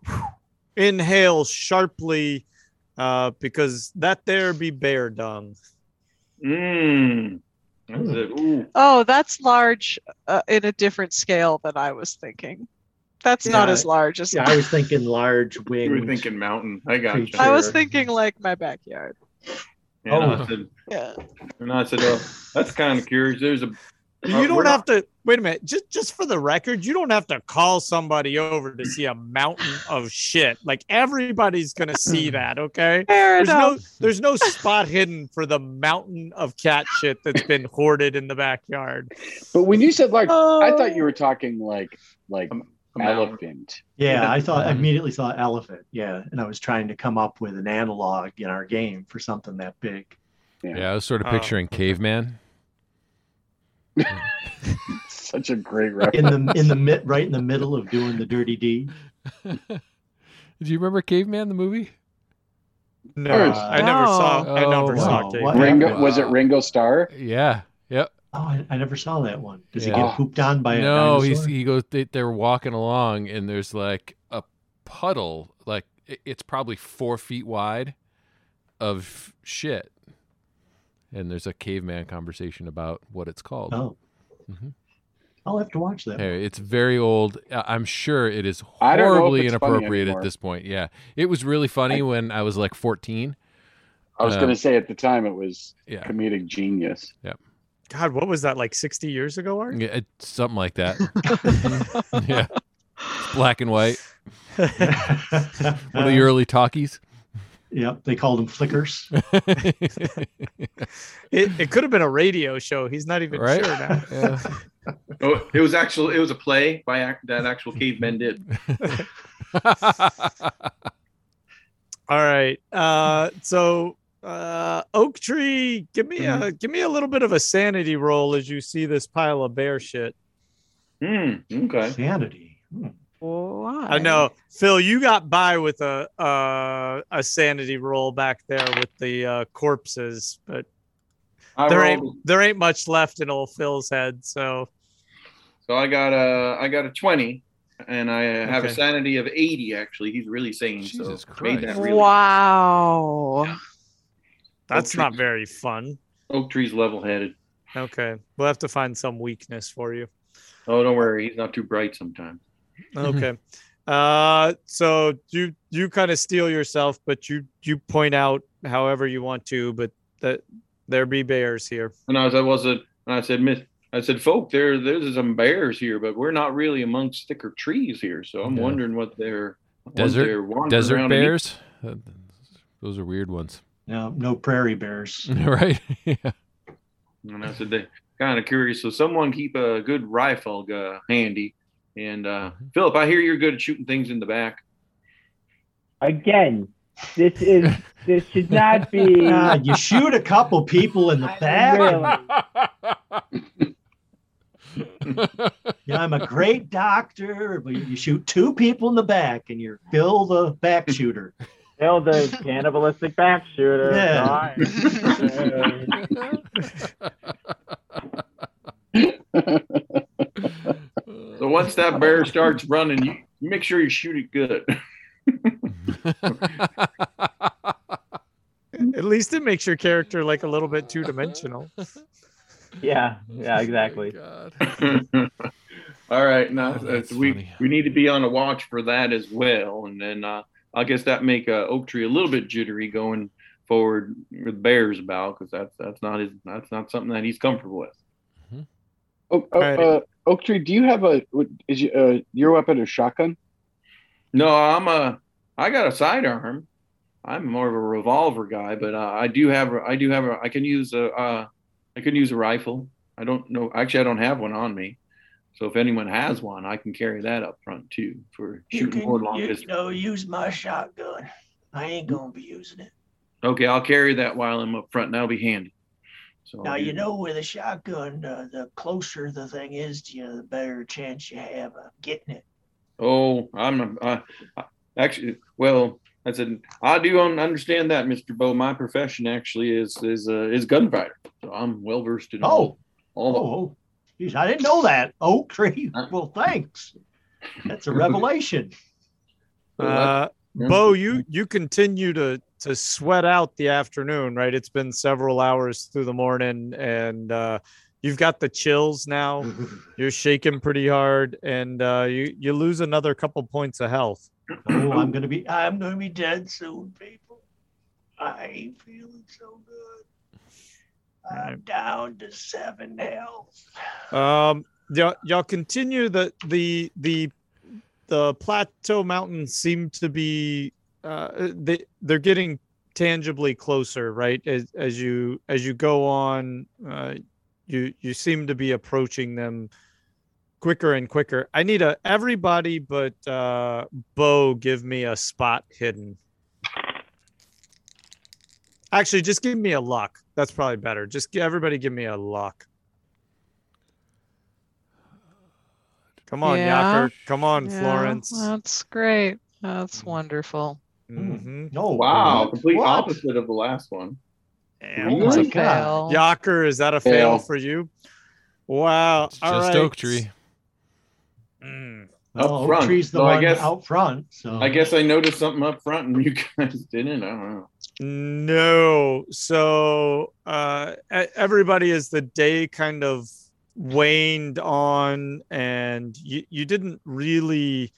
inhale sharply uh, because that there be bear dung. That's. Ooh. Oh, that's large uh, in a different scale than I was thinking. That's not as large as Yeah, I was thinking large You winged. were thinking mountain. I got you. I was thinking like my backyard. And Oh. I said, Yeah. and I said, oh, that's kind of curious. There's a You Uh, don't not- have to wait a minute. Just just for the record, you don't have to call somebody over to see a mountain of shit. Like everybody's gonna see that, okay? Fair There's no there's no spot hidden for the mountain of cat shit that's been hoarded in the backyard. But when you said like, I thought you Oh. were talking like like a mountain. elephant. Yeah, I thought I immediately thought elephant. Yeah, and I was trying to come up with an analog in our game for something that big. Yeah, I was sort of Oh, picturing caveman. Such a great In the in the mid right in the middle of doing the dirty deed. Do you remember Caveman the movie? No, Course. I never saw. I Oh, never saw wow. Caveman. What Ringo was it Ringo Starr? Yeah. Yep. Oh, I, I never saw that one. Does he get pooped on by a no, he's dinosaur? he goes. They, they're walking along, and there's like a puddle, like it- it's probably four feet wide, of shit. And there's a caveman conversation about what it's called. Oh, Mhm. I'll have to watch that. Hey, it's very old. I- I'm sure it is I don't know if horribly inappropriate at this point. Yeah, it was really funny when I was like 14. I was Um, going to say at the time it was Yeah, comedic genius. Yeah. God, what was that like 60 years ago, Art? yeah it- something like that. yeah, It's black and white. One of the early talkies. Yep, they called him flickers. It, it could have been a radio show. He's not even Right? sure now. Yeah. Oh, it was actual. It was a play by ac- that actual cavemen did. All right. Uh, so uh, Oak Tree, give me a give me a little bit of a sanity roll as you see this pile of bear shit. Hmm. Okay. Sanity. Hmm. Why? I know, Phil. You got by with a uh, a sanity roll back there with the uh, corpses, but I there rolled, ain't there ain't much left in old Phil's head, so so I got a I got a twenty, and I have a sanity of eighty. Actually, he's really sane. Jesus so made that Christ. really. Wow. that's tree. not very fun. Oak tree's level-headed. Okay, we'll have to find some weakness for you. Oh, don't worry, he's not too bright sometimes. Okay. Uh, so you you kind of steal yourself, but you you point out however you want to, but that there be bears here. And I was, I was a, and I said, Miss, I said, folk, there, there's some bears here, but we're not really amongst thicker trees here. So I'm Yeah. wondering what they're, what Desert- they're Desert around and eat. bears. Uh, Those are weird ones, No, no prairie bears. right? yeah. And I said, they kind of curious. So someone keep a good rifle uh, handy. And uh, Philip, I hear you're good at shooting things in the back. Again, this is this should not be. God, you shoot a couple people in the back. Really? Yeah, I'm a great doctor, but you shoot two people in the back, and you're Phil the back shooter. Still the cannibalistic back shooter. Yeah. So once that bear starts running, you, you make sure you shoot it good. At least it makes your character like a little bit two dimensional. Yeah, yeah, exactly. God. All right, no, Oh, that's that's, we funny. we need to be on a watch for that as well, and then uh, I guess that make uh, Oak Tree a little bit jittery going forward with bears about because that's that's not his that's not something that he's comfortable with. Oh, oh, Alright. uh, Oak Tree, do you have a what- is you, uh, your weapon a shotgun? No, I'm a I got a sidearm. I'm more of a revolver guy, but uh, I do have a, I do have a I can use a uh, I can use a rifle. I don't know actually I don't have one on me. So if anyone has one, I can carry that up front too for You shooting can more long you distance. know, use my shotgun. I ain't gonna be using it. Okay, I'll carry that while I'm up front. and That'll be handy. So Now you know with a shotgun, uh, the closer the thing is to you, the better chance you have of getting it. Oh, I'm uh, actually well. I said I do understand that, Mister Bo. My profession actually is is uh, is gunfighter, so I'm well versed in all, Oh, all the oh, geez, I didn't know that. Oak tree. Well, thanks. That's a revelation. Uh, Yeah. Bo, you you continue to to sweat out the afternoon, right? It's been several hours through the morning, and uh, you've got the chills now. You're shaking pretty hard, and uh, you you lose another couple points of health. Oh, I'm gonna be. I'm gonna be dead soon, people. I ain't feeling so good. I'm down to seven health. Um, y'all, y'all continue the the the the plateau mountains seem to be uh they they're getting tangibly closer, right? As as you as you go on, uh, you you seem to be approaching them quicker and quicker. I need a everybody but uh Bo give me a spot hidden. Actually, just give me a luck. That's probably better. Just everybody give me a luck. Come on, Yeah. Yocker. Come on, Yeah, Florence. That's great. That's wonderful. Hmm Oh, Wow, what? complete What? opposite of the last one. Oh It's my a God. fail. Yocker, is that a fail Fail. for you? Wow. It's All just right. oak tree. Mm. Up Oak front. tree's the So I guess- out front. So I guess I noticed something up front and you guys didn't. I don't know. No. So uh everybody as the day kind of waned on and you, you didn't really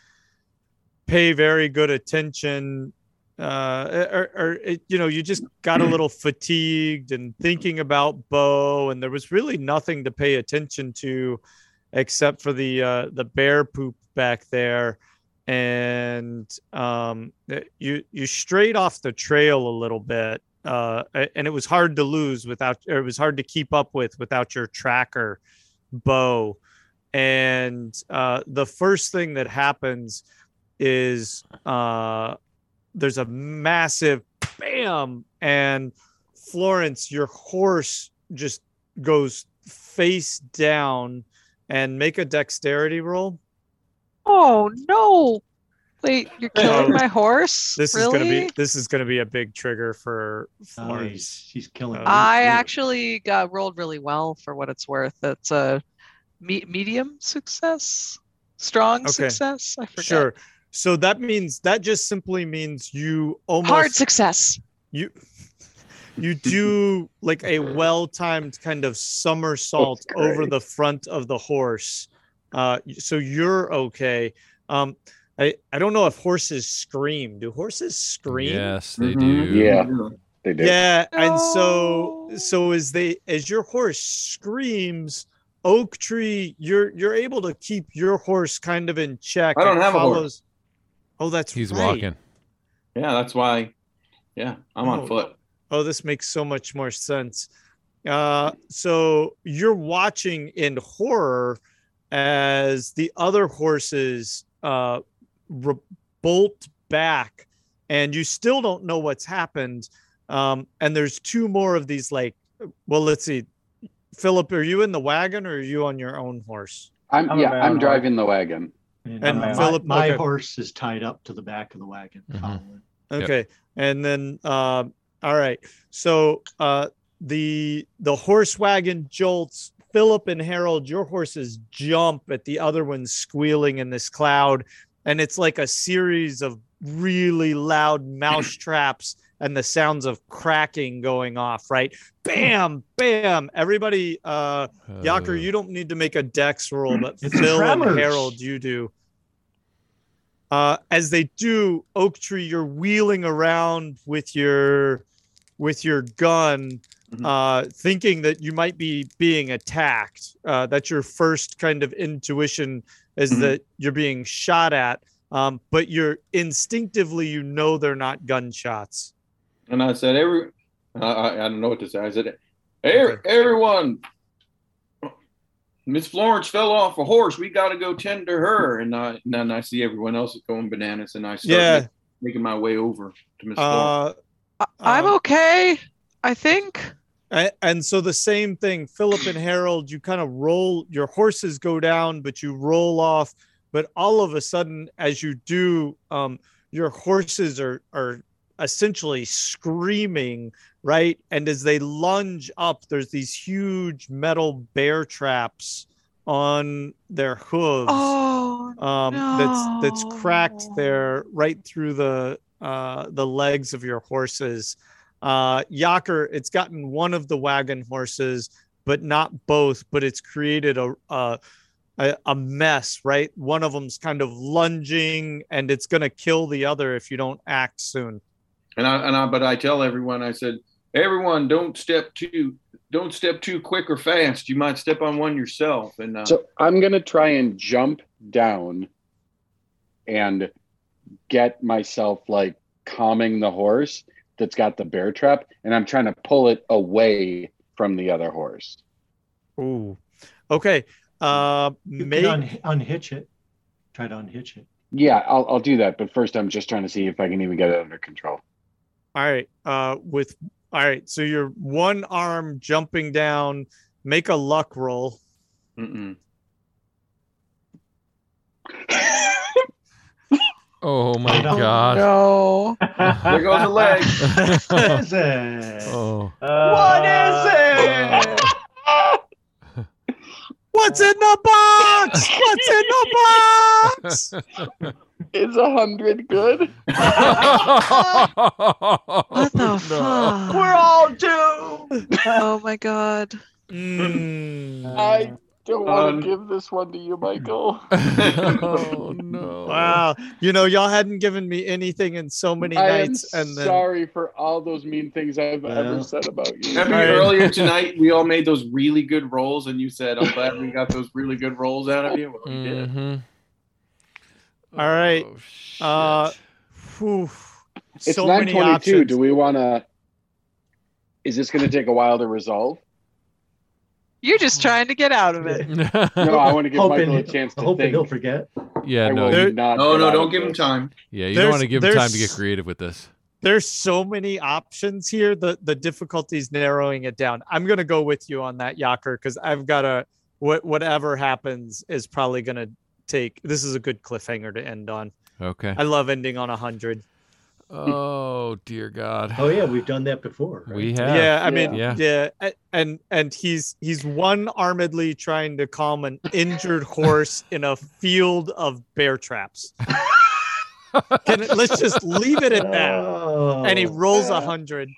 pay very good attention uh or, or it, you know you just got a little fatigued and thinking about bo and there was really nothing to pay attention to except for the uh the bear poop back there. And um uh, you you strayed off the trail a little bit uh and it was hard to lose without it was hard to keep up with without your tracker Bo and uh the first thing that happens is uh there's a massive bam and florence your horse just goes face down and make a dexterity roll Oh no. Wait, you're killing Oh, my horse? This really? is gonna be this is gonna be a big trigger for he's, Florence. he's killing. Uh. I actually got rolled really well for what it's worth. It's a me- medium success, strong Okay. success. I forget. Sure. So that means that just simply means you almost Hard success. you you do like a well-timed kind of somersault over the front of the horse uh so you're okay um i i don't know if horses scream do horses scream Yes, they Mhm. do. Yeah. They do. yeah and so so as they as your horse screams oak tree you're you're able to keep your horse kind of in check I don't It have a horse. Follows- oh that's He's right. walking. Yeah, that's why. Yeah, I'm Oh. on foot. Oh, this makes so much more sense. Uh, so you're watching in horror as the other horses uh, re- bolt back, and you still don't know what's happened. Um, and there's two more of these, like, well, let's see. Philip, are you in the wagon or are you on your own horse? I'm, I'm yeah, I'm horse. driving the wagon. And, and my, Philip- my okay. horse is tied up to the back of the wagon. Mhm. following. Yep. Okay. And then uh, all right. So uh the the horse wagon jolts. Philip and Harold, your horses jump at the other ones squealing in this cloud. And it's like a series of really loud mouse traps and the sounds of cracking going off, right? Bam, bam. Everybody, uh Yocker, Uh, you don't need to make a dex roll, but It's Phil and tremors. Harold, you do. Uh, as they do, Oak Tree, you're wheeling around with your with your gun, Mhm. uh, thinking that you might be being attacked. Uh, that's your first kind of intuition is Mhm. that you're being shot at. Um, but you're instinctively you know they're not gunshots. And I said, every, I, I, I don't know what to say. I said, hey, Okay. everyone, Miss Florence fell off a horse. We got to go tend to her. And, I, and then I see everyone else is going bananas, and I start Yeah. ma- making my way over to Miss Florence. Uh, I- I'm Um, okay. I think. A- And so the same thing, Philip and Harold, you kind of roll, your horses go down, but you roll off. But all of a sudden, as you do, um, your horses are are essentially screaming, right? And as they lunge up, there's these huge metal bear traps on their hooves Oh, um, that's that's cracked there right through the uh, the legs of your horses. Uh, Yocker, it's gotten one of the wagon horses, but not both. But it's created a a, a a mess, right? One of them's kind of lunging, and it's gonna kill the other if you don't act soon. And I, and I, but I tell everyone, I said, everyone, don't step too, don't step too quick or fast. You might step on one yourself. And uh, So I'm gonna try and jump down and get myself like calming the horse that's got the bear trap, and I'm trying to pull it away from the other horse. Ooh, okay. Uh, You make un- unhitch it. Try to unhitch it. Yeah, I'll I'll do that, but first I'm just trying to see if I can even get it under control. All right. Uh, with all right. So you're one arm jumping down. Make a luck roll. mm-mm. Oh my Oh, god. No. there goes a leg. What is it? oh. What is it? What's in the box? What's in the box? Is a hundred good? What the fuck? We're all doomed. Oh my god. Mm. I don't want Um, to give this one to you, Michael. oh no. Wow. You know, y'all hadn't given me anything in so many I am nights, and then sorry for all those mean things I've Yeah. ever said about you. Remember All right. earlier tonight, we all made those really good rolls, and you said, "I'm glad we got those really good rolls out of you." Well, we did. Mhm. All right. Oh, shit. uh, whew, It's so nine many Do we want to? Is this going to take a while to resolve? You're just trying to get out of it. No, I want to give Hoping, Michael a chance to hoping think. he'll forget. yeah, I no, There- not. No, no, don't give him time. yeah, you There's- don't want to give him time to get creative with this. There's so many options here. The the difficulty's narrowing it down. I'm gonna go with you on that, Yocker, because I've got a what whatever happens is probably gonna take. This is a good cliffhanger to end on. Okay. I love ending on a hundred. Oh dear God. Oh yeah, we've done that before. right? We have. Yeah, I mean, Yeah. yeah, a- and and he's he's one armedly trying to calm an injured horse in a field of bear traps. Can it, let's just leave it at that. Oh. And he rolls a hundred.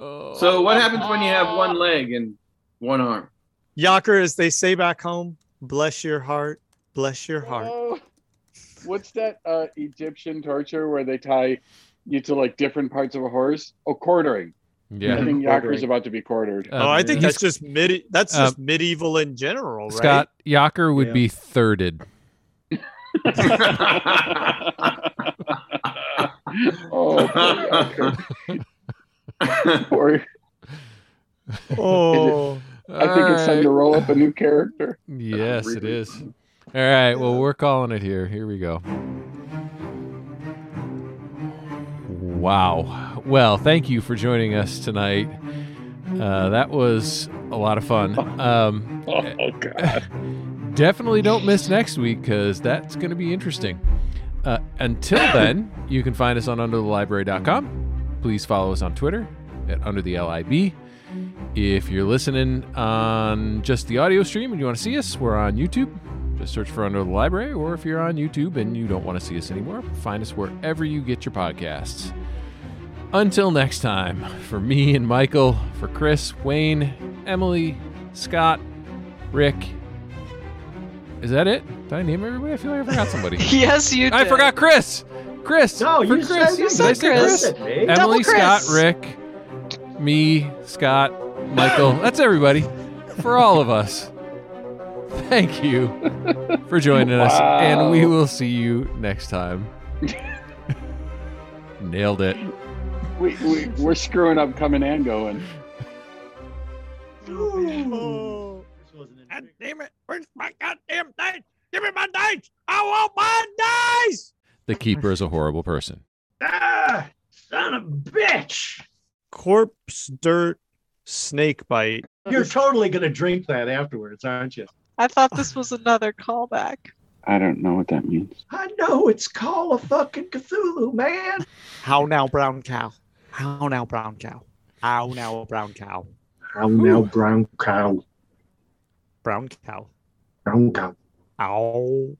Oh. So what happens when you have one leg and one arm? Yocker, as they say back home, bless your heart, bless your heart. Oh, what's that uh, Egyptian torture where they tie you to like different parts of a horse? Oh, quartering. Yeah, I yeah. think Yocker's about to be quartered. Uh, oh, I think he's- that's just midi- That's Uh, just medieval in general, right? Scott Yocker would Yeah. be thirded. oh, poor Yocker. Poor- Oh, I think it's time to roll up a new character. Yes, it is. All right. Well, we're calling it here. Here we go. Wow. Well, thank you for joining us tonight. Uh, that was a lot of fun. Um, Oh God. definitely don't miss next week because that's going to be interesting. Uh, until then, you can find us on underthelibrary.com. Please follow us on Twitter at under the LIB. If you're listening on just the audio stream and you want to see us, we're on YouTube. Just search for Under the Library, or if you're on YouTube and you don't want to see us anymore, find us wherever you get your podcasts. Until next time, for me and Michael, for Chris, Wayne, Emily, Scott, Rick. Is that it? Did I name everybody? I feel like I forgot somebody. Yes, you. I forgot Chris. Chris. No, for you Chris. said, you Did I said say Chris. That's it, Dave. Emily, Double Scott, Chris. Rick, me, Scott, Michael. That's everybody. For all of us. Thank you for joining us, and we will see you next time. Nailed it. We, we, we're screwing up coming and going. oh. This wasn't in- God damn it! Where's my goddamn dice? Give me my dice! I want my dice! The keeper is a horrible person. Ah, son of a bitch. Corpse, dirt, snake bite. You're totally gonna drink that afterwards, aren't you? I thought this was another callback. I don't know what that means. I know it's Call of fucking Cthulhu, man. How now, brown cow? How now, brown cow? How now, brown cow? How now, brown cow, Brown cow. brown cow. Ow.